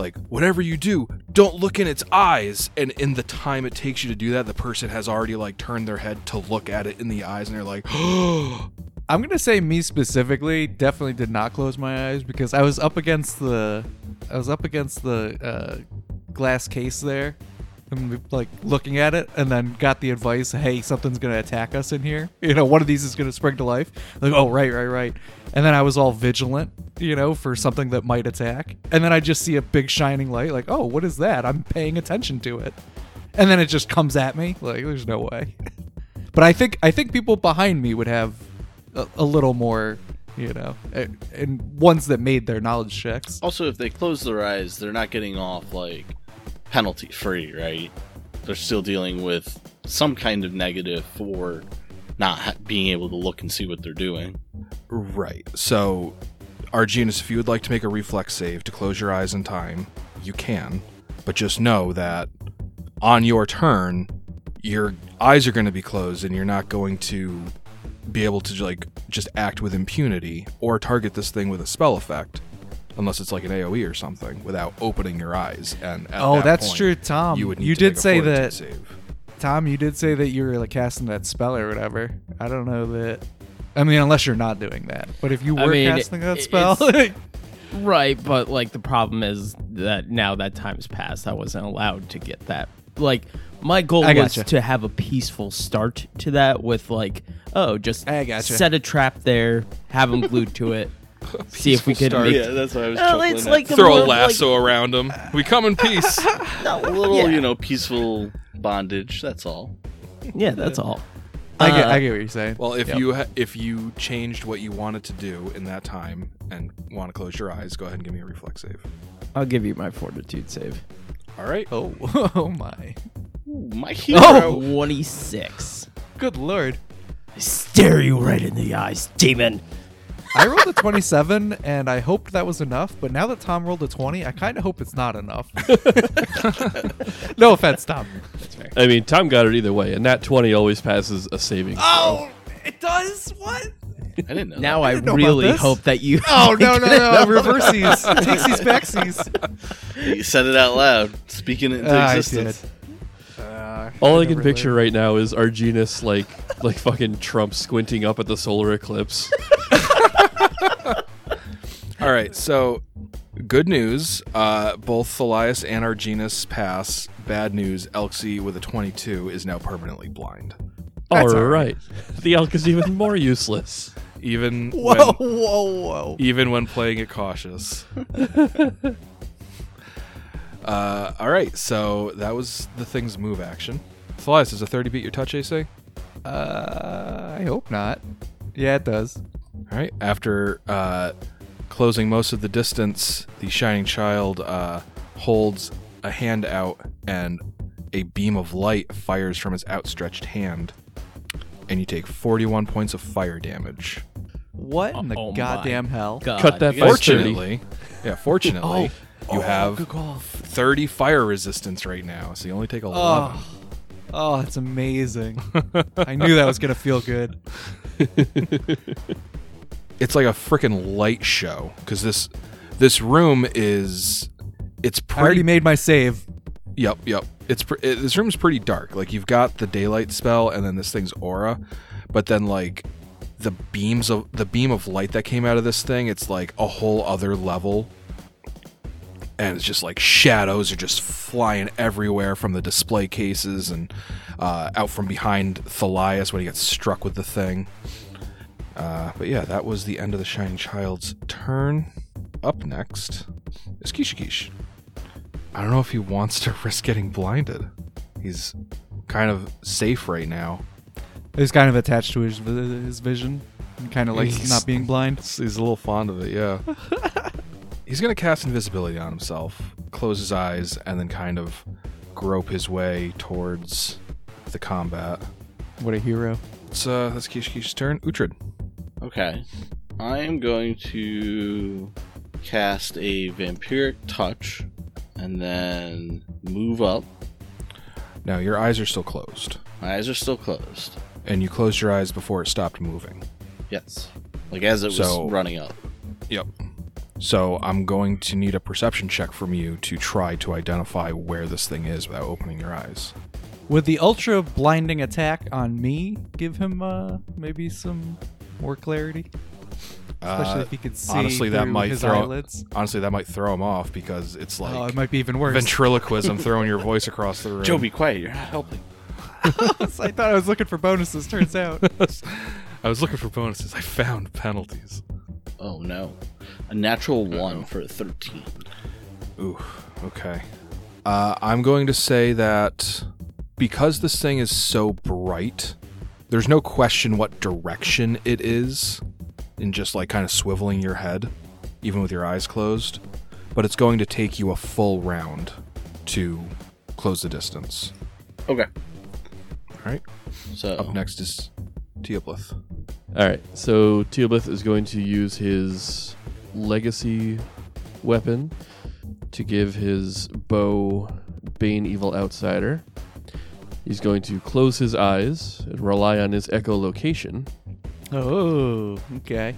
like whatever you do don't look in its eyes. And in the time it takes you to do that the person has already like turned their head to look at it in the eyes and they're like I'm gonna say me specifically definitely did not close my eyes because I was up against the I was up against the uh, glass case there and like looking at it and then got the advice hey something's gonna attack us in here. You know one of these is gonna spring to life. Like oh right right right. And then I was all vigilant you know for something that might attack. And then I just see a big shining light like oh what is that? I'm paying attention to it. And then it just comes at me like there's no way. But I think I think people behind me would have a, a little more, you know, and, and ones that made their knowledge checks. Also, if they close their eyes, they're not getting off like penalty free, right? They're still dealing with some kind of negative for not being able to look and see what they're doing. right so arginus if you would like to make a reflex save to close your eyes in time you can but just know that on your turn your eyes are going to be closed and you're not going to be able to like just act with impunity or target this thing with a spell effect unless it's like an AoE or something without opening your eyes and at Oh, that that's point, true, Tom. you would need You to did make a say fortitude that- save. Tom, you did say that you were like casting that spell or whatever. I don't know that. I mean, unless you're not doing that. But if you I were mean, casting that it- spell, Right, but like the problem is that now that time's passed, I wasn't allowed to get that. Like my goal I was gotcha. to have a peaceful start to that with like, oh, just I gotcha. set a trap there, have them glued to it, see if we could start. make. Yeah, that's why I was Well, chuckling it's at. like the Throw more a of, like- lasso around him. We come in peace. a little, Yeah. you know, peaceful bondage. That's all. yeah, that's all. I get, Uh, I get what you're saying. Well, if Yep. you ha- if you changed what you wanted to do in that time and want to close your eyes, go ahead and give me a reflex save. I'll give you my fortitude save. All right. oh, oh my, Ooh, my hero. Oh, 26. good lord! I stare you right in the eyes, demon. I rolled a 27, and I hoped that was enough. But now that Tom rolled a 20, I kind of hope it's not enough. no offense, Tom. I mean, Tom got it either way, and that 20 always passes a saving throw. Oh, it does. What? I didn't know. Now I, didn't know about really this. hope that you. Oh no no no! Reverses, takesies, backsies. that. you said it out loud, speaking it into Ah, I existence. did. Uh, All I never can picture lived. right now is Arginus like like fucking Trump squinting up at the solar eclipse. All right. So, good news. Uh, both Thalias and Arginus pass. Bad news. Elxie with a 22 is now permanently blind. All That's all right. The elk is even more useless. Even Whoa when, whoa whoa! even when playing it cautious. uh, all right. So that was the thing's move action. Thalias, does a 30 beat your touch AC? Uh, I hope not. Yeah, it does. All right. After uh, closing most of the distance, the shining child uh, holds a hand out, and a beam of light fires from his outstretched hand, and you take 41 points of fire damage. What in the Oh my goddamn hell? God. Cut that you by 30. Fortunately, yeah, fortunately, you have good call. 30 fire resistance right now, so you only take 11. Oh, oh, that's amazing. I knew that was gonna feel good. it's like a freaking light show because this this room is it's I already pretty made my save. yep yep it's pre- it, this room's pretty dark like you've got the daylight spell and then this thing's aura but then like the beams of the beam of light that came out of this thing it's like a whole other level and it's just like shadows are just flying everywhere from the display cases and uh, out from behind Thalias when he gets struck with the thing. Uh, but yeah, that was the end of the Shining Child's turn. Up next is Kishikish. I don't know if he wants to risk getting blinded. He's kind of safe right now. He's kind of attached to his his vision, and kind of likes He's- not being blind. He's a little fond of it, yeah. He's gonna cast invisibility on himself, close his eyes, and then kind of grope his way towards the combat. What a hero! It's uh that's Kishikish's turn. Uhtred. Okay. I am going to cast a vampiric touch and then move up. Now your eyes are still closed. My eyes are still closed. And you closed your eyes before it stopped moving. Yes. Like as it was So- running up. Yep. So I'm going to need a perception check from you to try to identify where this thing is without opening your eyes. Would the ultra blinding attack on me give him uh, maybe some more clarity? Especially Uh, if he could see honestly, that might his throw- eyelids. honestly, that might throw him off because it's like oh, it might be even worse. ventriloquism throwing your voice across the room. Joe, be quiet. You're not helping. I thought I was looking for bonuses. Turns out. I was looking for bonuses. I found penalties. Oh no. A natural one for a 13. Ooh, okay. Uh, I'm going to say that because this thing is so bright, there's no question what direction it is in just like kind of swiveling your head, even with your eyes closed. But it's going to take you a full round to close the distance. Okay. All right. So Up next is Teoblith. All right, so Teoblith is going to use his legacy weapon to give his bow Bane Evil Outsider. He's going to close his eyes and rely on his echolocation, oh, okay.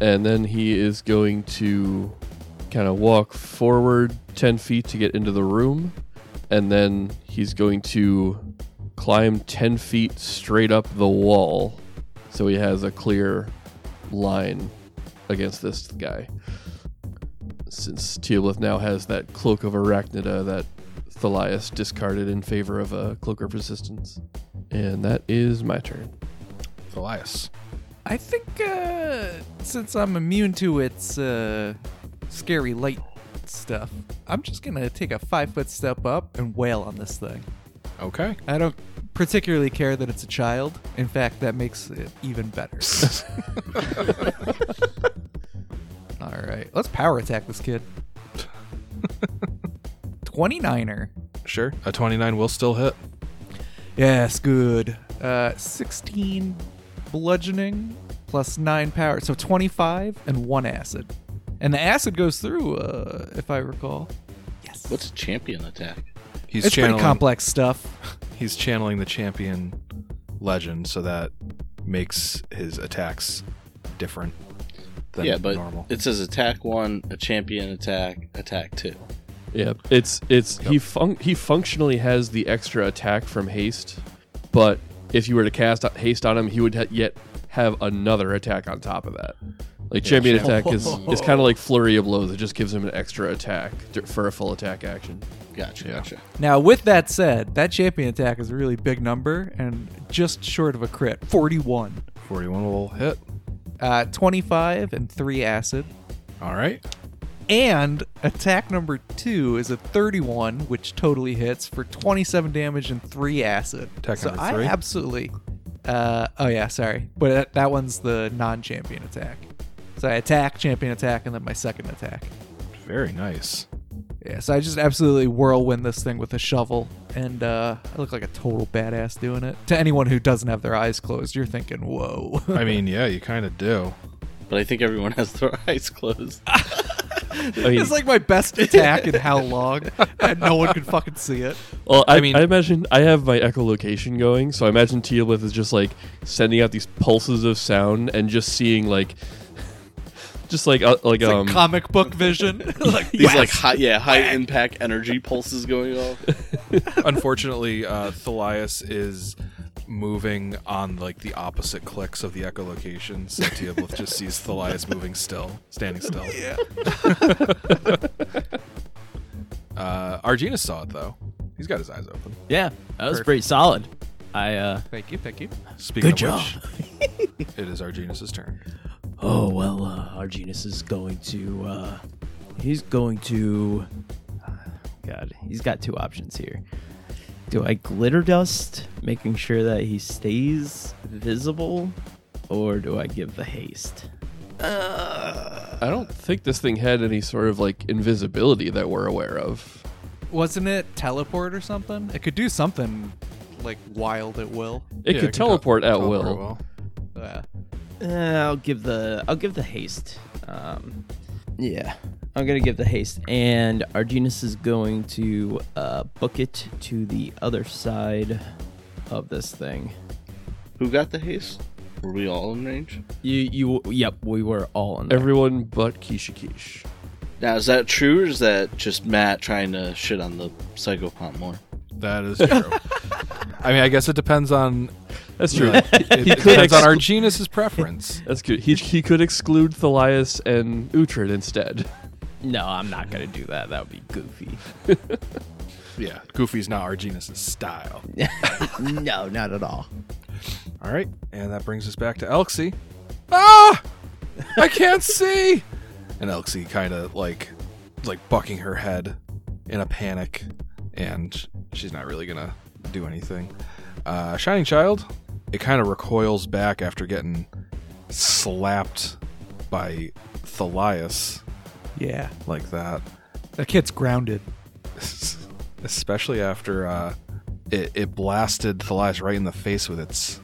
and then he is going to kind of walk forward 10 feet to get into the room, and then he's going to climb 10 feet straight up the wall so he has a clear line against this guy. Since Teoblith now has that cloak of arachnida that Thalias discarded in favor of a cloak of resistance. And that is my turn. Thalias. I think uh, since I'm immune to its uh, scary light stuff, I'm just gonna take a five foot step up and wail on this thing. Okay. I don't particularly care that it's a child. In fact, that makes it even better. All right, let's power attack this kid. 29er. Sure. A 29 will still hit. Yes, good. Uh, 16 bludgeoning plus 9 power. So 25 and 1 acid. And the acid goes through, uh, if I recall. Yes. what's a champion attack? He's it's channeling, pretty complex stuff. He's channeling the champion legend, so that makes his attacks different than yeah, but normal. it says attack one, a champion attack, attack two. Yeah, it's it's he fun- he functionally has the extra attack from haste, but if you were to cast haste on him, he would ha- yet have another attack on top of that. Like champion attack is is kind of like flurry of blows. It just gives him an extra attack d- for a full attack action. Gotcha, gotcha. Now, with that said, that champion attack is a really big number and just short of a crit. 41. 41 will hit. Uh, 25 and 3 acid. All right. And attack number 2 is a 31, which totally hits for 27 damage and 3 acid. Attack so number I absolutely, Uh, oh yeah, sorry, but that, that one's the non-champion attack. So I attack, champion attack, and then my second attack. Very nice. Yeah, so I just absolutely whirlwind this thing with a shovel, and uh, I look like a total badass doing it. To anyone who doesn't have their eyes closed, you're thinking, "Whoa!" I mean, yeah, you kind of do. But I think everyone has their eyes closed. I mean, it's like my best attack in how long, and no one could fucking see it. well, I, I mean, mean- I imagine I have my echolocation going, so I imagine Teoblith is just like sending out these pulses of sound and just seeing like, just like uh, like It's um. like comic book vision. like These like high, yeah, high impact energy pulses going off. Unfortunately, uh, Thalias is moving on like the opposite clicks of the echolocation, so Teoblith just sees Thalias moving still, standing still. Yeah. Uh, Arginus saw it though. He's got his eyes open. Yeah, that was Perfect. pretty solid. I uh Thank you, thank you. Speaking Good of which, it is Arginus's turn. Oh well, uh, Arginus is going to. Uh, he's going to. God, he's got two options here. Do I glitter dust, making sure that he stays visible, or do I give the haste? I don't think this thing had any sort of like invisibility that we're aware of. Wasn't it teleport or something? It could do something like wild at will. It Yeah, could can teleport at teleport will. Yeah. Uh, I'll give the I'll give the haste. Um, yeah, I'm gonna give the haste, and Arginus is going to uh, book it to the other side of this thing. Who got the haste? Were we all in range? You you yep, we were all in there. Everyone but Kishikish. Now, is that true, or is that just Matt trying to shit on the psychopomp more? That is true. I mean, I guess it depends on That's true. uh, it, it could depends on our Arginus's preference. That's good. He, he could exclude Thalias and Uhtred instead. No, I'm not gonna do that. That would be goofy. Yeah, Goofy's not Arginus's style. no, not at all. All right, and that brings us back to Elxie. Ah, I can't see. And Elxie kind of like, like bucking her head in a panic, and she's not really gonna do anything. Uh, Shining Child, it kind of recoils back after getting slapped by Thalias Yeah. like that. That kid's grounded. especially after uh, it, it blasted Thalias right in the face with its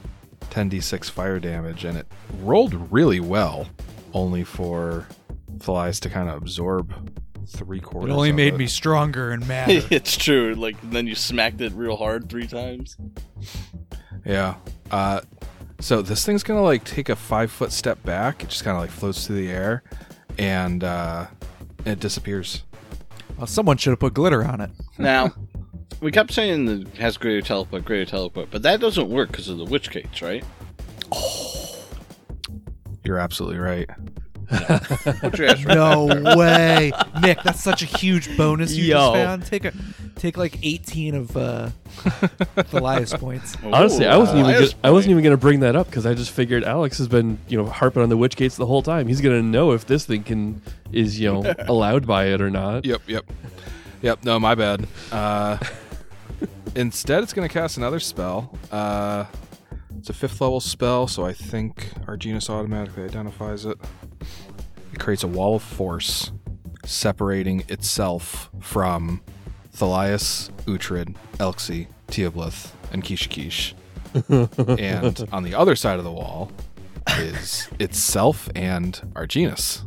10d6 fire damage, and it rolled really well, only for Thalias to kind of absorb three quarters. It only of made it. me stronger and madder. it's true. Like then you smacked it real hard three times. Yeah. Uh, so this thing's gonna like take a five foot step back. It just kind of like floats through the air, and uh, it disappears. well, someone should have put glitter on it. Now, we kept saying that it has greater teleport, greater teleport, but that doesn't work because of the witch gates, right? You're absolutely right. What's your ass right? No way, Nick. That's such a huge bonus you Yo. just found. Take a, take like 18 of uh, Thalias points. Honestly, I wasn't even Elias go- I wasn't even gonna bring that up because I just figured Alex has been you know harping on the witch gates the whole time. He's gonna know if this thing can is you know allowed by it or not. Yep, yep, yep. No, my bad. Uh, instead, it's going to cast another spell. Uh, it's a fifth level spell, so I think our Arginus automatically identifies it. It creates a wall of force, separating itself from Thalias, Uhtred, Elxie, Teoblith, and Kishikish. and on the other side of the wall is itself and Arginus.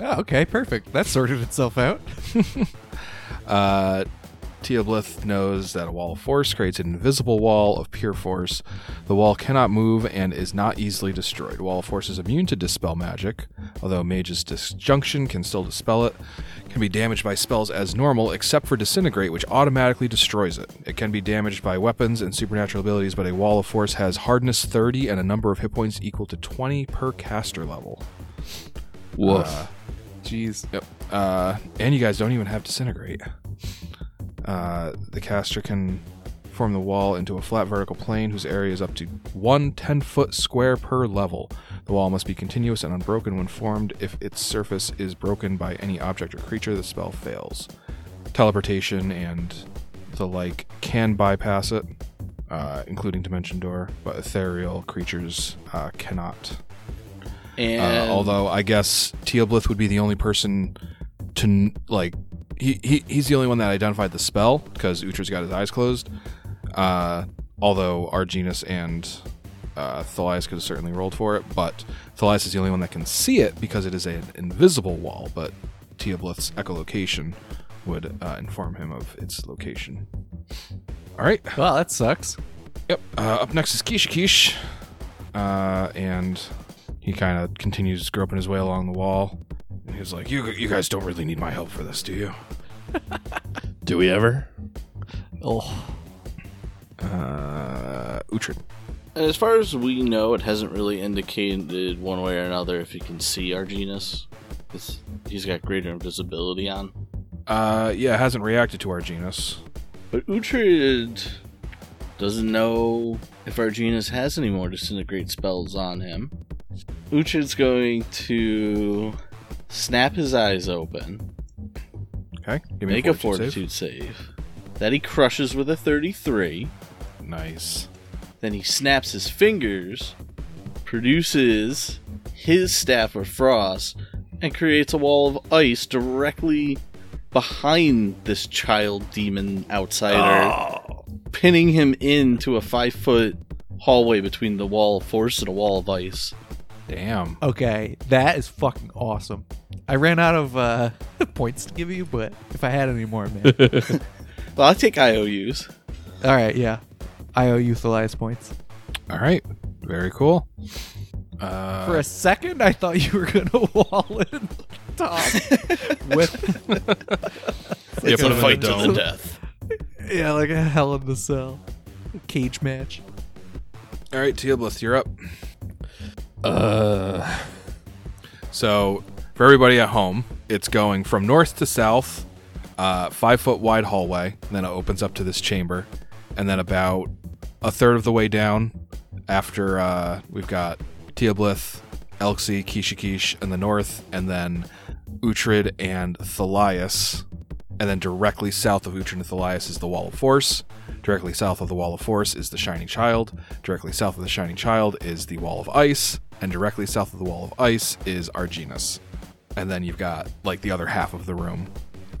Oh, okay, perfect. That sorted itself out. Uh, Teoblith knows that a wall of force creates an invisible wall of pure force. The wall cannot move and is not easily destroyed. Wall of force is immune to dispel magic, although Mage's disjunction can still dispel it. Can be damaged by spells as normal, except for disintegrate, which automatically destroys it. It can be damaged by weapons and supernatural abilities, but a wall of force has hardness 30 and a number of hit points equal to 20 per caster level. Woof. Uh, Jeez. Yep. Uh, and you guys don't even have disintegrate. Uh, the caster can form the wall into a flat vertical plane whose area is up to one 10 foot square per level. The wall must be continuous and unbroken when formed. If its surface is broken by any object or creature, the spell fails. Teleportation and the like can bypass it. uh, including Dimension Door, but ethereal creatures uh, cannot. And Uh, although I guess Teoblith would be the only person to like he, he he's the only one that identified the spell because Uhtred's got his eyes closed. Uh, although Arginus and uh, Thalias could have certainly rolled for it, but Thalias is the only one that can see it because it is an invisible wall. But Teoblith's echolocation would uh, inform him of its location. All right. Well, that sucks. Yep. Uh, up next is Kishikish. Uh, and he kind of continues groping his way along the wall. And he's like, you, you guys don't really need my help for this, do you? Do we ever? Oh, Uh, Uhtred. And as far as we know, it hasn't really indicated one way or another if you can see Arginus. It's, he's got greater invisibility on. Uh, yeah, hasn't reacted to Arginus. But Uhtred doesn't know if Arginus has any more disintegrate spells on him. Uhtred's going to snap his eyes open, Okay. Give me make a fortitude save. That he crushes with a 33. Nice. Then he snaps his fingers, produces his staff of frost, and creates a wall of ice directly behind this child demon outsider, oh. pinning him into a five foot hallway between the wall of force and a wall of ice. Damn. okay. That is fucking awesome. I ran out of uh, points to give you, but if I had any more, man. Well, I'll take IOUs. All right, yeah. I owe you Thalias points. All right. Very cool. Uh, For a second, I thought you were gonna wall in top with yeah, put him in Fight to the death. yeah, like a hell in the cell cage match. All right, Teoblith, you're up. Uh, So, for everybody at home, it's going from north to south, uh, five foot wide hallway. And then it opens up to this chamber, and then about a third of the way down, after uh, we've got Teoblith, Elxie, Kishikish in the north, and then Uhtred and Thalias. And then directly south of Uhtred and Thalias is the Wall of Force. Directly south of the Wall of Force is the Shining Child. Directly south of the Shining Child is the Wall of Ice. And directly south of the Wall of Ice is Arginus. And then you've got like the other half of the room.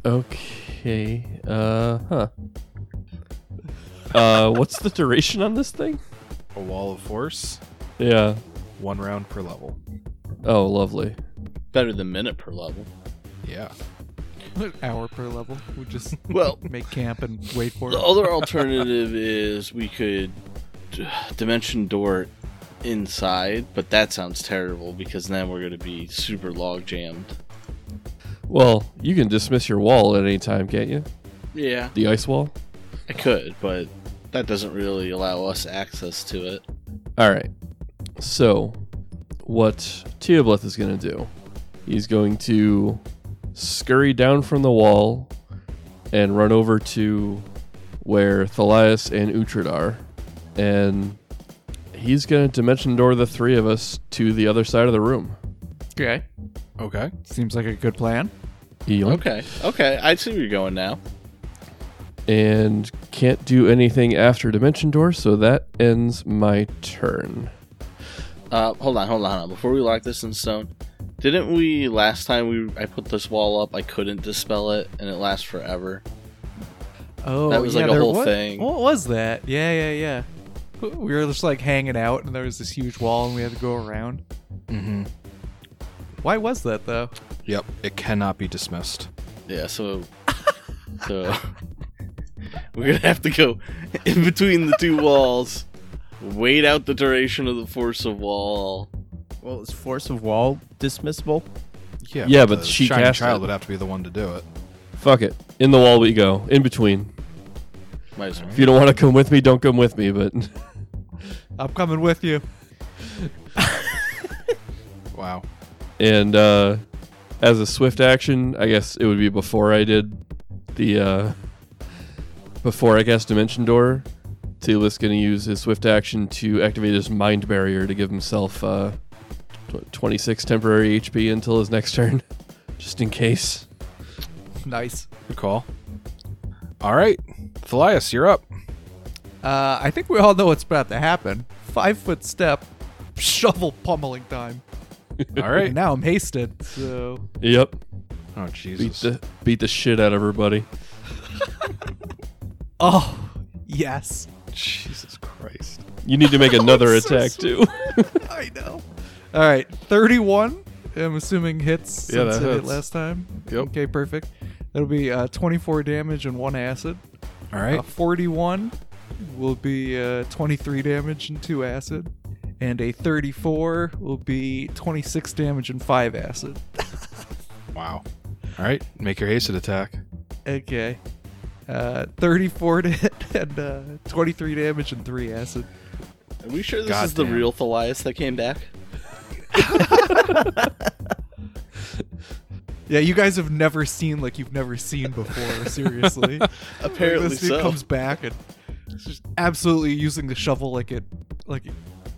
okay. Uh, huh. Uh, what's the duration on this thing? A Wall of Force, Yeah. one round per level. Oh, lovely. Better than minute per level. Yeah. An hour per level. We just Well, make camp and wait for it. The it. other alternative is we could d- dimension door inside, but that sounds terrible because then we're going to be super log jammed. Well, you can dismiss your wall at any time, can't you? Yeah, The ice wall? I could, but that doesn't really allow us access to it. All right. So, what Teoblith is going to do, he's going to scurry down from the wall and run over to where Thalias and Uhtred are. And he's going to dimension door the three of us to the other side of the room. Okay. Okay. Seems like a good plan. Yoink. Okay, okay, I see where you're going now. And can't do anything after dimension door, so that ends my turn. Uh, hold on, hold on, hold on. Before we lock this in stone, didn't we last time we I put this wall up? I couldn't dispel it, and it lasts forever. Oh, That was yeah, like a whole wa- thing. What was that? Yeah, yeah, yeah. We were just like hanging out, and there was this huge wall, and we had to go around. Mm-hmm. Why was that though? Yep. It cannot be dismissed. Yeah, so so we're gonna have to go in between the two walls, wait out the duration of the force of wall. Well, is force of wall dismissible? Yeah. Yeah, but the she Shining cast Child it. would have to be the one to do it. Fuck it. In the wall we go. In between. Might as well. If you don't want to come with me, don't come with me, but I'm coming with you. Wow. and uh as a swift action, I guess it would be before I did the uh before I cast Dimension Door. Teoblith's gonna use his swift action to activate his mind barrier to give himself uh tw- 26 temporary HP until his next turn, just in case. Nice. Good call. All right. Thalias, you're up. Uh, I think we all know what's about to happen. Five foot step, shovel pummeling time. All right. And now I'm hasted, so Yep. Oh Beat Jesus. the beat the shit out of everybody. oh yes, Jesus Christ. You need to make another so attack sweet. too. I know. All right, thirty-one. I'm assuming hits Yeah, since that it hit hits. last time. Yep. Okay, perfect. That'll be uh, 24 damage and one acid. All right. Uh, 41 will be uh, 23 damage and 2 acid. And a 34 will be 26 damage and 5 acid. Wow. All right. Make your hasted attack. Okay. Uh, 34 to hit and uh, 23 damage and 3 acid. Are we sure this God is the real Thalias that came back? Yeah, you guys have never seen like you've never seen before, seriously. Apparently this dude so. comes back and it's just absolutely using the shovel like it like it,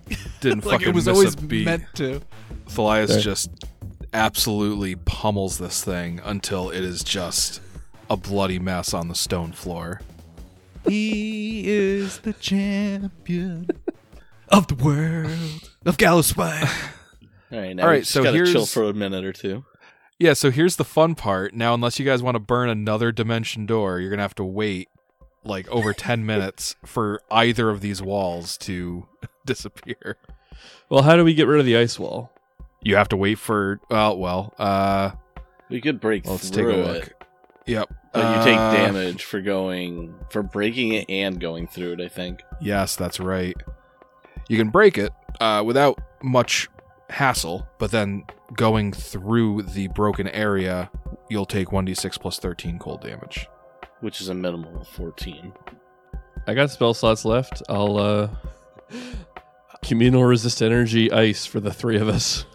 Didn't like fucking it was miss always a beat. meant to. Thalias Right. just absolutely pummels this thing until it is just a bloody mess on the stone floor. He is the champion of the world of Gallowspire. All right, now All we right, just so gotta chill here's- for a minute or two. Yeah, so here's the fun part. Now, unless you guys want to burn another dimension door, you're going to have to wait like over 10 minutes for either of these walls to disappear. well, how do we get rid of the ice wall? You have to wait for, well, well, uh, We could break let's take a look. it, Yep. but you take Uh, damage for going for breaking it and going through it. I think. Yes, that's right. You can break it uh, without much hassle, but then going through the broken area, you'll take 1d6 plus 13 cold damage. Which is a minimum of 14. I got spell slots left. I'll uh communal resist energy ice for the three of us.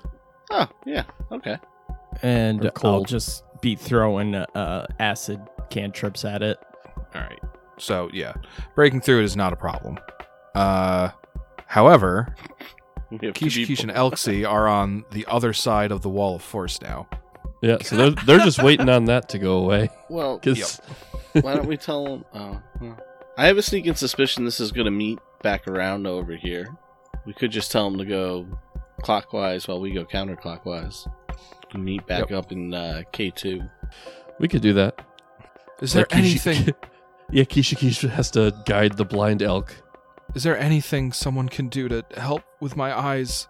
Oh, yeah. Okay. And Or I'll cold. just be throwing uh, acid cantrips at it. All right. So, yeah, breaking through it is not a problem. Uh, however, We have two Kish, people. Kish, and Elxie are on the other side of the wall of force now. Yeah, so they're they're just waiting on that to go away. Well, Because why don't we tell them? Oh, well. I have a sneaking suspicion this is going to meet back around over here. We could just tell them to go clockwise while we go counterclockwise. And meet back up in uh, K2. we could do that. Is there Like, Kishi- anything? yeah, Kisha Kisha has to guide the blind elk. Is there anything someone can do to help with my eyes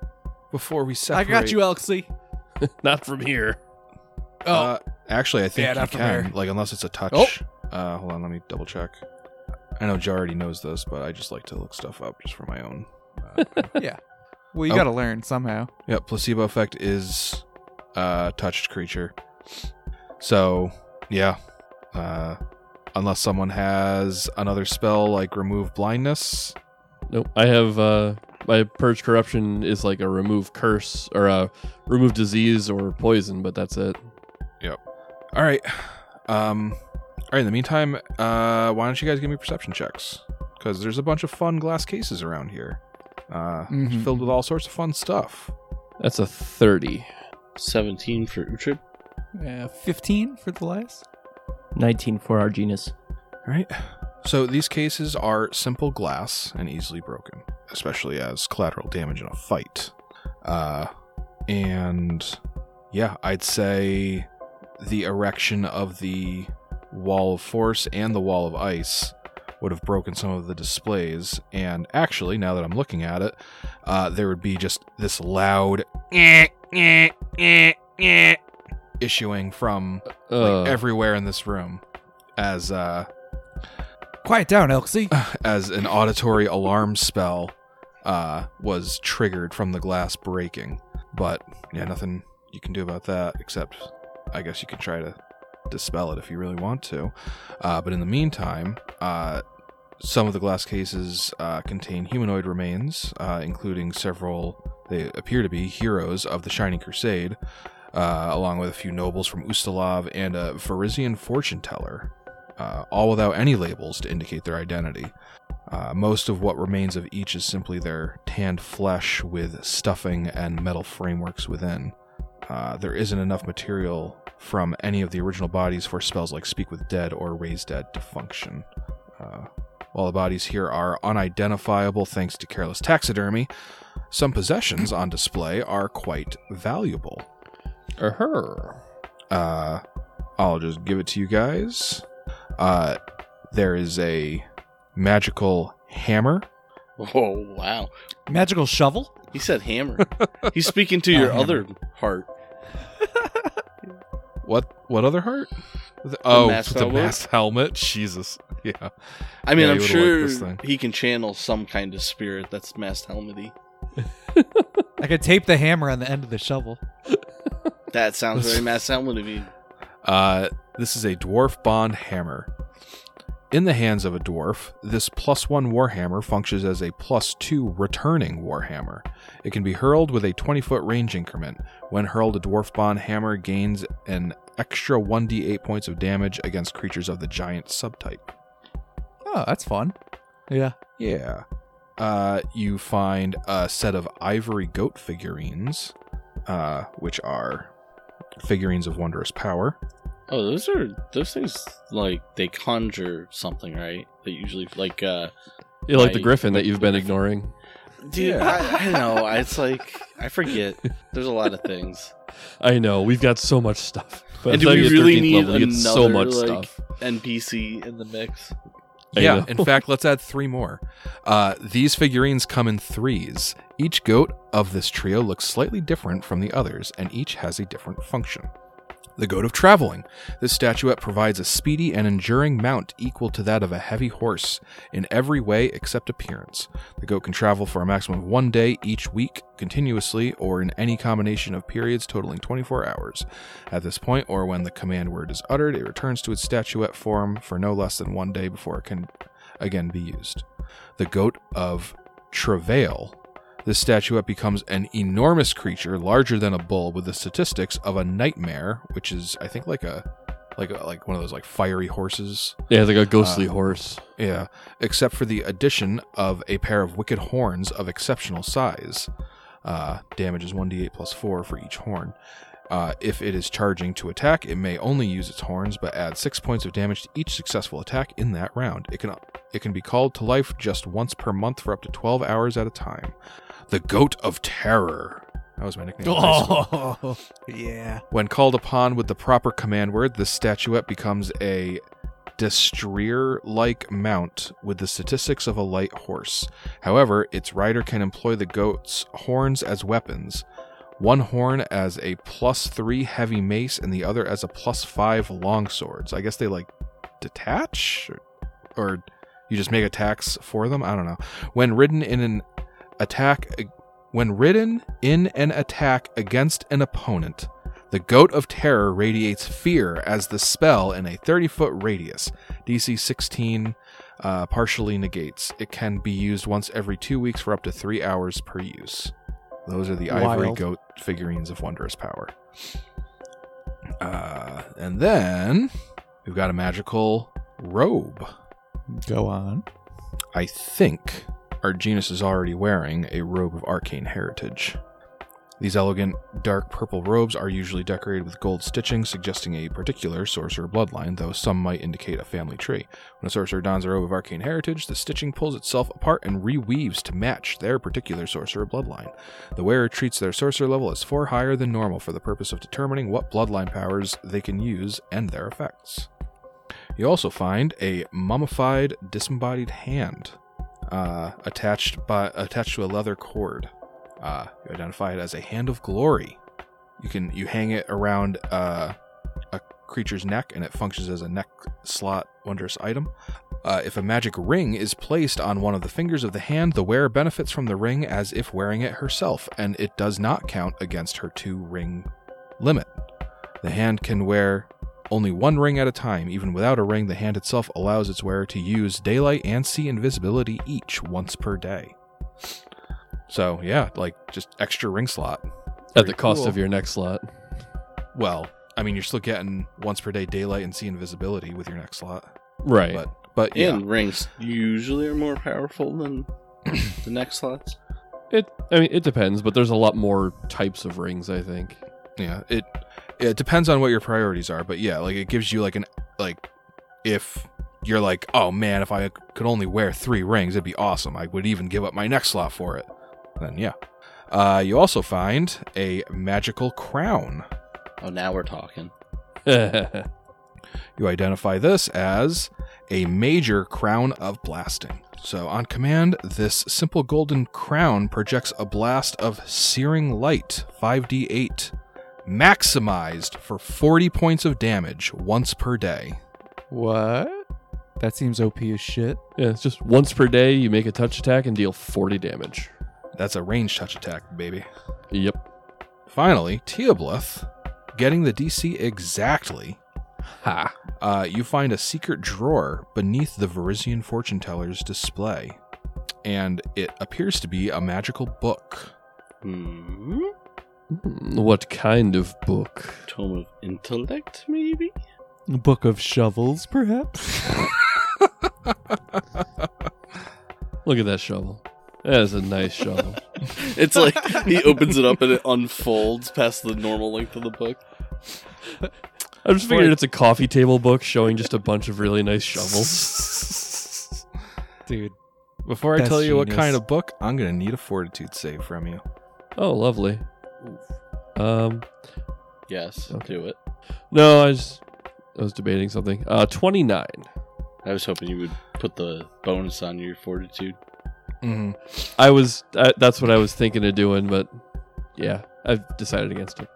before we separate? I got you, Elxie. Not from here. Oh, Uh, actually, I think Yeah, you not from can. here. Like, unless it's a touch. Oh. Uh, hold on, let me double check. I know Jar already knows this, but I just like to look stuff up just for my own. Uh, yeah. Well, you Oh. got to learn somehow. yep, placebo effect is uh, touched creature. So, yeah. Uh, unless someone has another spell like remove blindness. Nope. I have uh my purge corruption is like a remove curse or a remove disease or poison, but that's it. All right. Um, all right. In the meantime, uh, why don't you guys give me perception checks? Because there's a bunch of fun glass cases around here, uh, Mhm. filled with all sorts of fun stuff. That's a thirty. 17 for Uhtred. Uh, 15 for the last. 19 for Arginus. All right. So these cases are simple glass and easily broken, especially as collateral damage in a fight. Uh, and yeah, I'd say the erection of the wall of force and the wall of ice would have broken some of the displays. And actually, now that I'm looking at it, uh, there would be just this loud issuing from Uh, like, everywhere in this room as uh Quiet down, Elxie. as an auditory alarm spell uh was triggered from the glass breaking but yeah nothing you can do about that except i guess you could try to dispel it if you really want to uh, but in the meantime uh some of the glass cases uh, contain humanoid remains uh, including several they appear to be heroes of the shining crusade uh, along with a few nobles from Ustalav and a Varisian fortune teller, uh, all without any labels to indicate their identity. Most of what remains of each is simply their tanned flesh with stuffing and metal frameworks within. Uh, there isn't enough material from any of the original bodies for spells like Speak with Dead or Raise Dead to function. Uh, While the bodies here are unidentifiable thanks to careless taxidermy, some possessions on display are quite valuable. Or her. Uh, I'll just give it to you guys. Uh, there is a magical hammer. Oh wow! Magical shovel? He said hammer. He's speaking to your hammer. other heart. What? What other heart? The- oh, masked the helmet? masked helmet. Jesus. Yeah. I mean, Yeah, I'm you would've liked sure this thing. he can channel some kind of spirit that's masked helmety. I could tape the hammer on the end of the shovel. That sounds very masked helmet to me. Uh, this is a dwarf bond hammer. In the hands of a dwarf, this plus one warhammer functions as a plus two returning warhammer. It can be hurled with a 20 foot range increment. When hurled, a dwarf bond hammer gains an extra 1d8 points of damage against creatures of the giant subtype. Oh, that's fun. Yeah. Yeah. Uh, you find a set of ivory goat figurines, uh, which are figurines of wondrous power. Oh, those are those things like they conjure something, right? They usually like uh You like the griffin that you've been ignoring. dude, I, I know. It's like I forget. There's a lot of things. I know we've got so much stuff. But and do we really need level, another so much like stuff. NPC in the mix? Yeah, in fact, let's add three more. Uh, these figurines come in threes. Each goat of this trio looks slightly different from the others, and each has a different function. The Goat of Traveling. This statuette provides a speedy and enduring mount equal to that of a heavy horse in every way except appearance. The goat can travel for a maximum of one day each week, continuously, or in any combination of periods totaling 24 hours. At this point, or when the command word is uttered, it returns to its statuette form for no less than one day before it can again be used. The Goat of Travail. This statuette becomes an enormous creature, larger than a bull, with the statistics of a nightmare, which is, I think, like a like a, like one of those like fiery horses. Yeah, like a ghostly Uh, horse. Yeah, except for the addition of a pair of wicked horns of exceptional size. Uh, damage is 1d8 plus 4 for each horn. Uh, if it is charging to attack, it may only use its horns, but add 6 points of damage to each successful attack in that round. It can, it can be called to life just once per month for up to 12 hours at a time. The Goat of Terror. That was my nickname. in high school. Oh, yeah. When called upon with the proper command word, the statuette becomes a destrier like mount with the statistics of a light horse. However, its rider can employ the goat's horns as weapons. One horn as a plus three heavy mace and the other as a plus five long swords. I guess they like detach? Or, or you just make attacks for them? I don't know. When ridden in an attack when ridden in an attack against an opponent, the Goat of Terror radiates fear as the spell in a 30 foot radius. DC 16 uh, partially negates. It can be used once every two weeks for up to three hours per use. Those are the ivory Wild. goat figurines of wondrous power. Uh, and then we've got a magical robe. Go on. I think Arginus is already wearing a robe of arcane heritage. These elegant dark purple robes are usually decorated with gold stitching, suggesting a particular sorcerer bloodline, though some might indicate a family tree. When a sorcerer dons a robe of arcane heritage, the stitching pulls itself apart and reweaves to match their particular sorcerer bloodline. The wearer treats their sorcerer level as four higher than normal for the purpose of determining what bloodline powers they can use and their effects. You also find a mummified, disembodied hand uh, attached by attached to a leather cord. Uh, you identify it as a hand of glory. You can you hang it around uh, a creature's neck, and it functions as a neck slot wondrous item. Uh, if a magic ring is placed on one of the fingers of the hand, the wearer benefits from the ring as if wearing it herself, and it does not count against her two ring limit. The hand can wear only one ring at a time. Even without a ring, the hand itself allows its wearer to use daylight and see invisibility each once per day. So, yeah, like just extra ring slot. At the cost cool. of your next slot. Well, I mean, you're still getting once per day daylight and see invisibility with your next slot. Right. But, but yeah, And rings usually are more powerful than the next slots. It I mean it depends, but there's a lot more types of rings, I think. yeah, it it depends on what your priorities are. But yeah, like it gives you like an like if you're like, oh man, if I could only wear three rings, it'd be awesome. I would even give up my neck slot for it. Then yeah. Uh, you also find a magical crown. Oh, now we're talking. You identify this as a major crown of blasting. So, on command, this simple golden crown projects a blast of searing light, 5d8, maximized for 40 points of damage once per day. What? That seems OP as shit. yeah, it's just once per day you make a touch attack and deal 40 damage. That's a range touch attack, baby. Yep. Finally, Teoblith, getting the DC exactly, Ha. uh, you find a secret drawer beneath the Varisian fortune teller's display. And it appears to be a magical book. Hmm. What kind of book? Tome of intellect, maybe? A book of shovels, perhaps? Look at that shovel. That is a nice shovel. It's like he opens it up and it unfolds past the normal length of the book. I just figured it's a coffee table book showing just a bunch of really nice shovels. Dude. Before I That's tell you what genius. kind of book, I'm going to need a fortitude save from you. Oh, lovely. Um, Yes, Okay. do it. no, I just I was debating something. Uh, 29. I was hoping you would put the bonus on your fortitude. Mm-hmm. I was uh, that's what I was thinking of doing, but yeah, I've decided against it.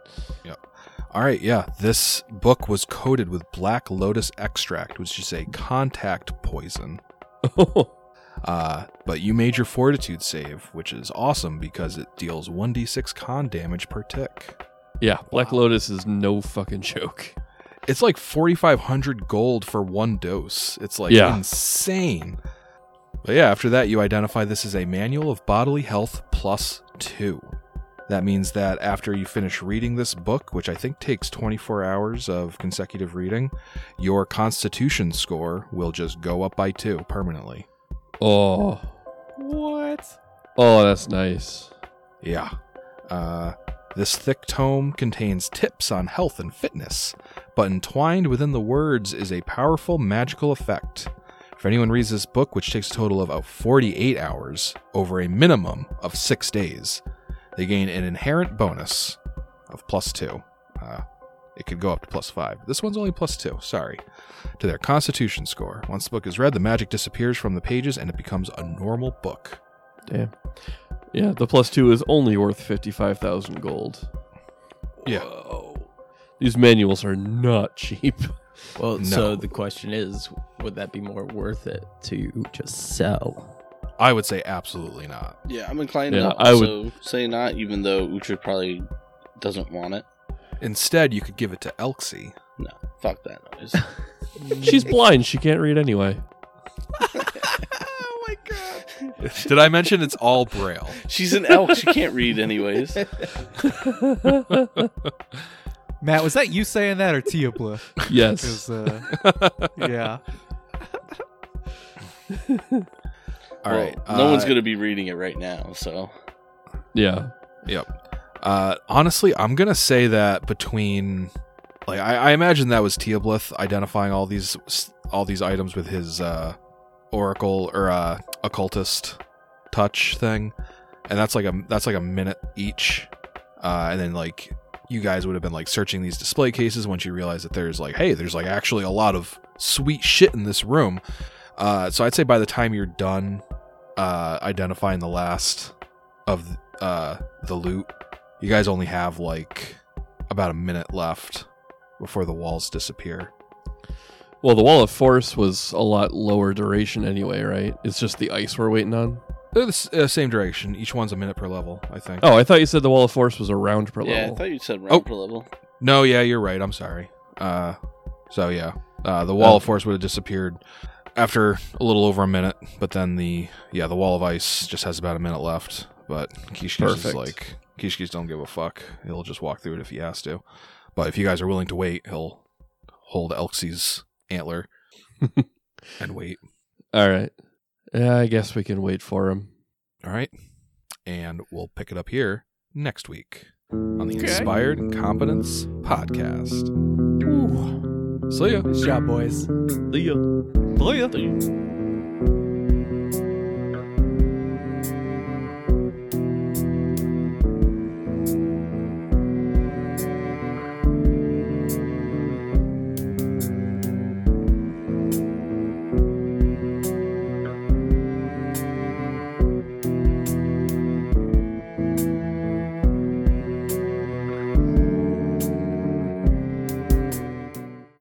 All right, yeah. This book was coated with black lotus extract, which is a contact poison. Uh, but you made your fortitude save, which is awesome because it deals 1d6 con damage per tick. yeah, Black Lotus is no fucking joke. It's like 4,500 gold for one dose. It's like Yeah. insane. But yeah, after that, you identify this as a manual of bodily health plus two. That means that after you finish reading this book, which I think takes 24 hours of consecutive reading, your constitution score will just go up by two permanently. Oh, What? oh, that's nice. Yeah. Uh, this thick tome contains tips on health and fitness, but entwined within the words is a powerful magical effect. If anyone reads this book, which takes a total of about 48 hours over a minimum of six days, they gain an inherent bonus of plus two. Uh, it could go up to plus five. This one's only plus two, sorry. To their constitution score. Once the book is read, the magic disappears from the pages and it becomes a normal book. Damn. Yeah, the plus two is only worth fifty-five thousand gold. Yeah. Whoa. These manuals are not cheap. Well, No. so the question is, would that be more worth it to just sell? I would say absolutely not. Yeah, I'm inclined Yeah, to I would- also say not, even though Uhtred probably doesn't want it. Instead, you could give it to Elxie. No, fuck that noise. She's blind; she can't read anyway. oh my god. Did I mention it's all Braille? She's an elk. She can't read anyways. Matt, was that you saying that or Teoblith? Yes. 'Cause, uh, yeah. All right. Well, no uh, one's going to be reading it right now, so. Yeah. Yep. Uh, honestly, I'm gonna say that between, like, I, I imagine that was Teoblith identifying all these all these items with his uh, oracle or uh, occultist touch thing, and that's like a that's like a minute each, uh, and then like you guys would have been like searching these display cases once you realize that there's like, hey, there's like actually a lot of sweet shit in this room. Uh, so I'd say by the time you're done uh, identifying the last of uh, the loot, you guys only have like about a minute left before the walls disappear. Well, the wall of force was a lot lower duration anyway, right? It's just the ice we're waiting on. They're the s- uh, same direction. Each one's a minute per level, I think. Oh, I thought you said the wall of force was a round per level. Yeah, I level. thought you said round Oh. per level. No, yeah, you're right. I'm sorry. Uh, so yeah, uh, the wall Oh. of force would have disappeared after a little over a minute, but then the yeah, the wall of ice just has about a minute left. But Kishikish is Perfect. like Kishikish don't give a fuck. He'll just walk through it if he has to. But if you guys are willing to wait, he'll hold Elxie's antler and wait. All right. Yeah, I guess we can wait for him. All right. And we'll pick it up here next week on the Okay. Inspired Incompetence Podcast. Ooh. See ya. Good job, boys. See ya. Thank you.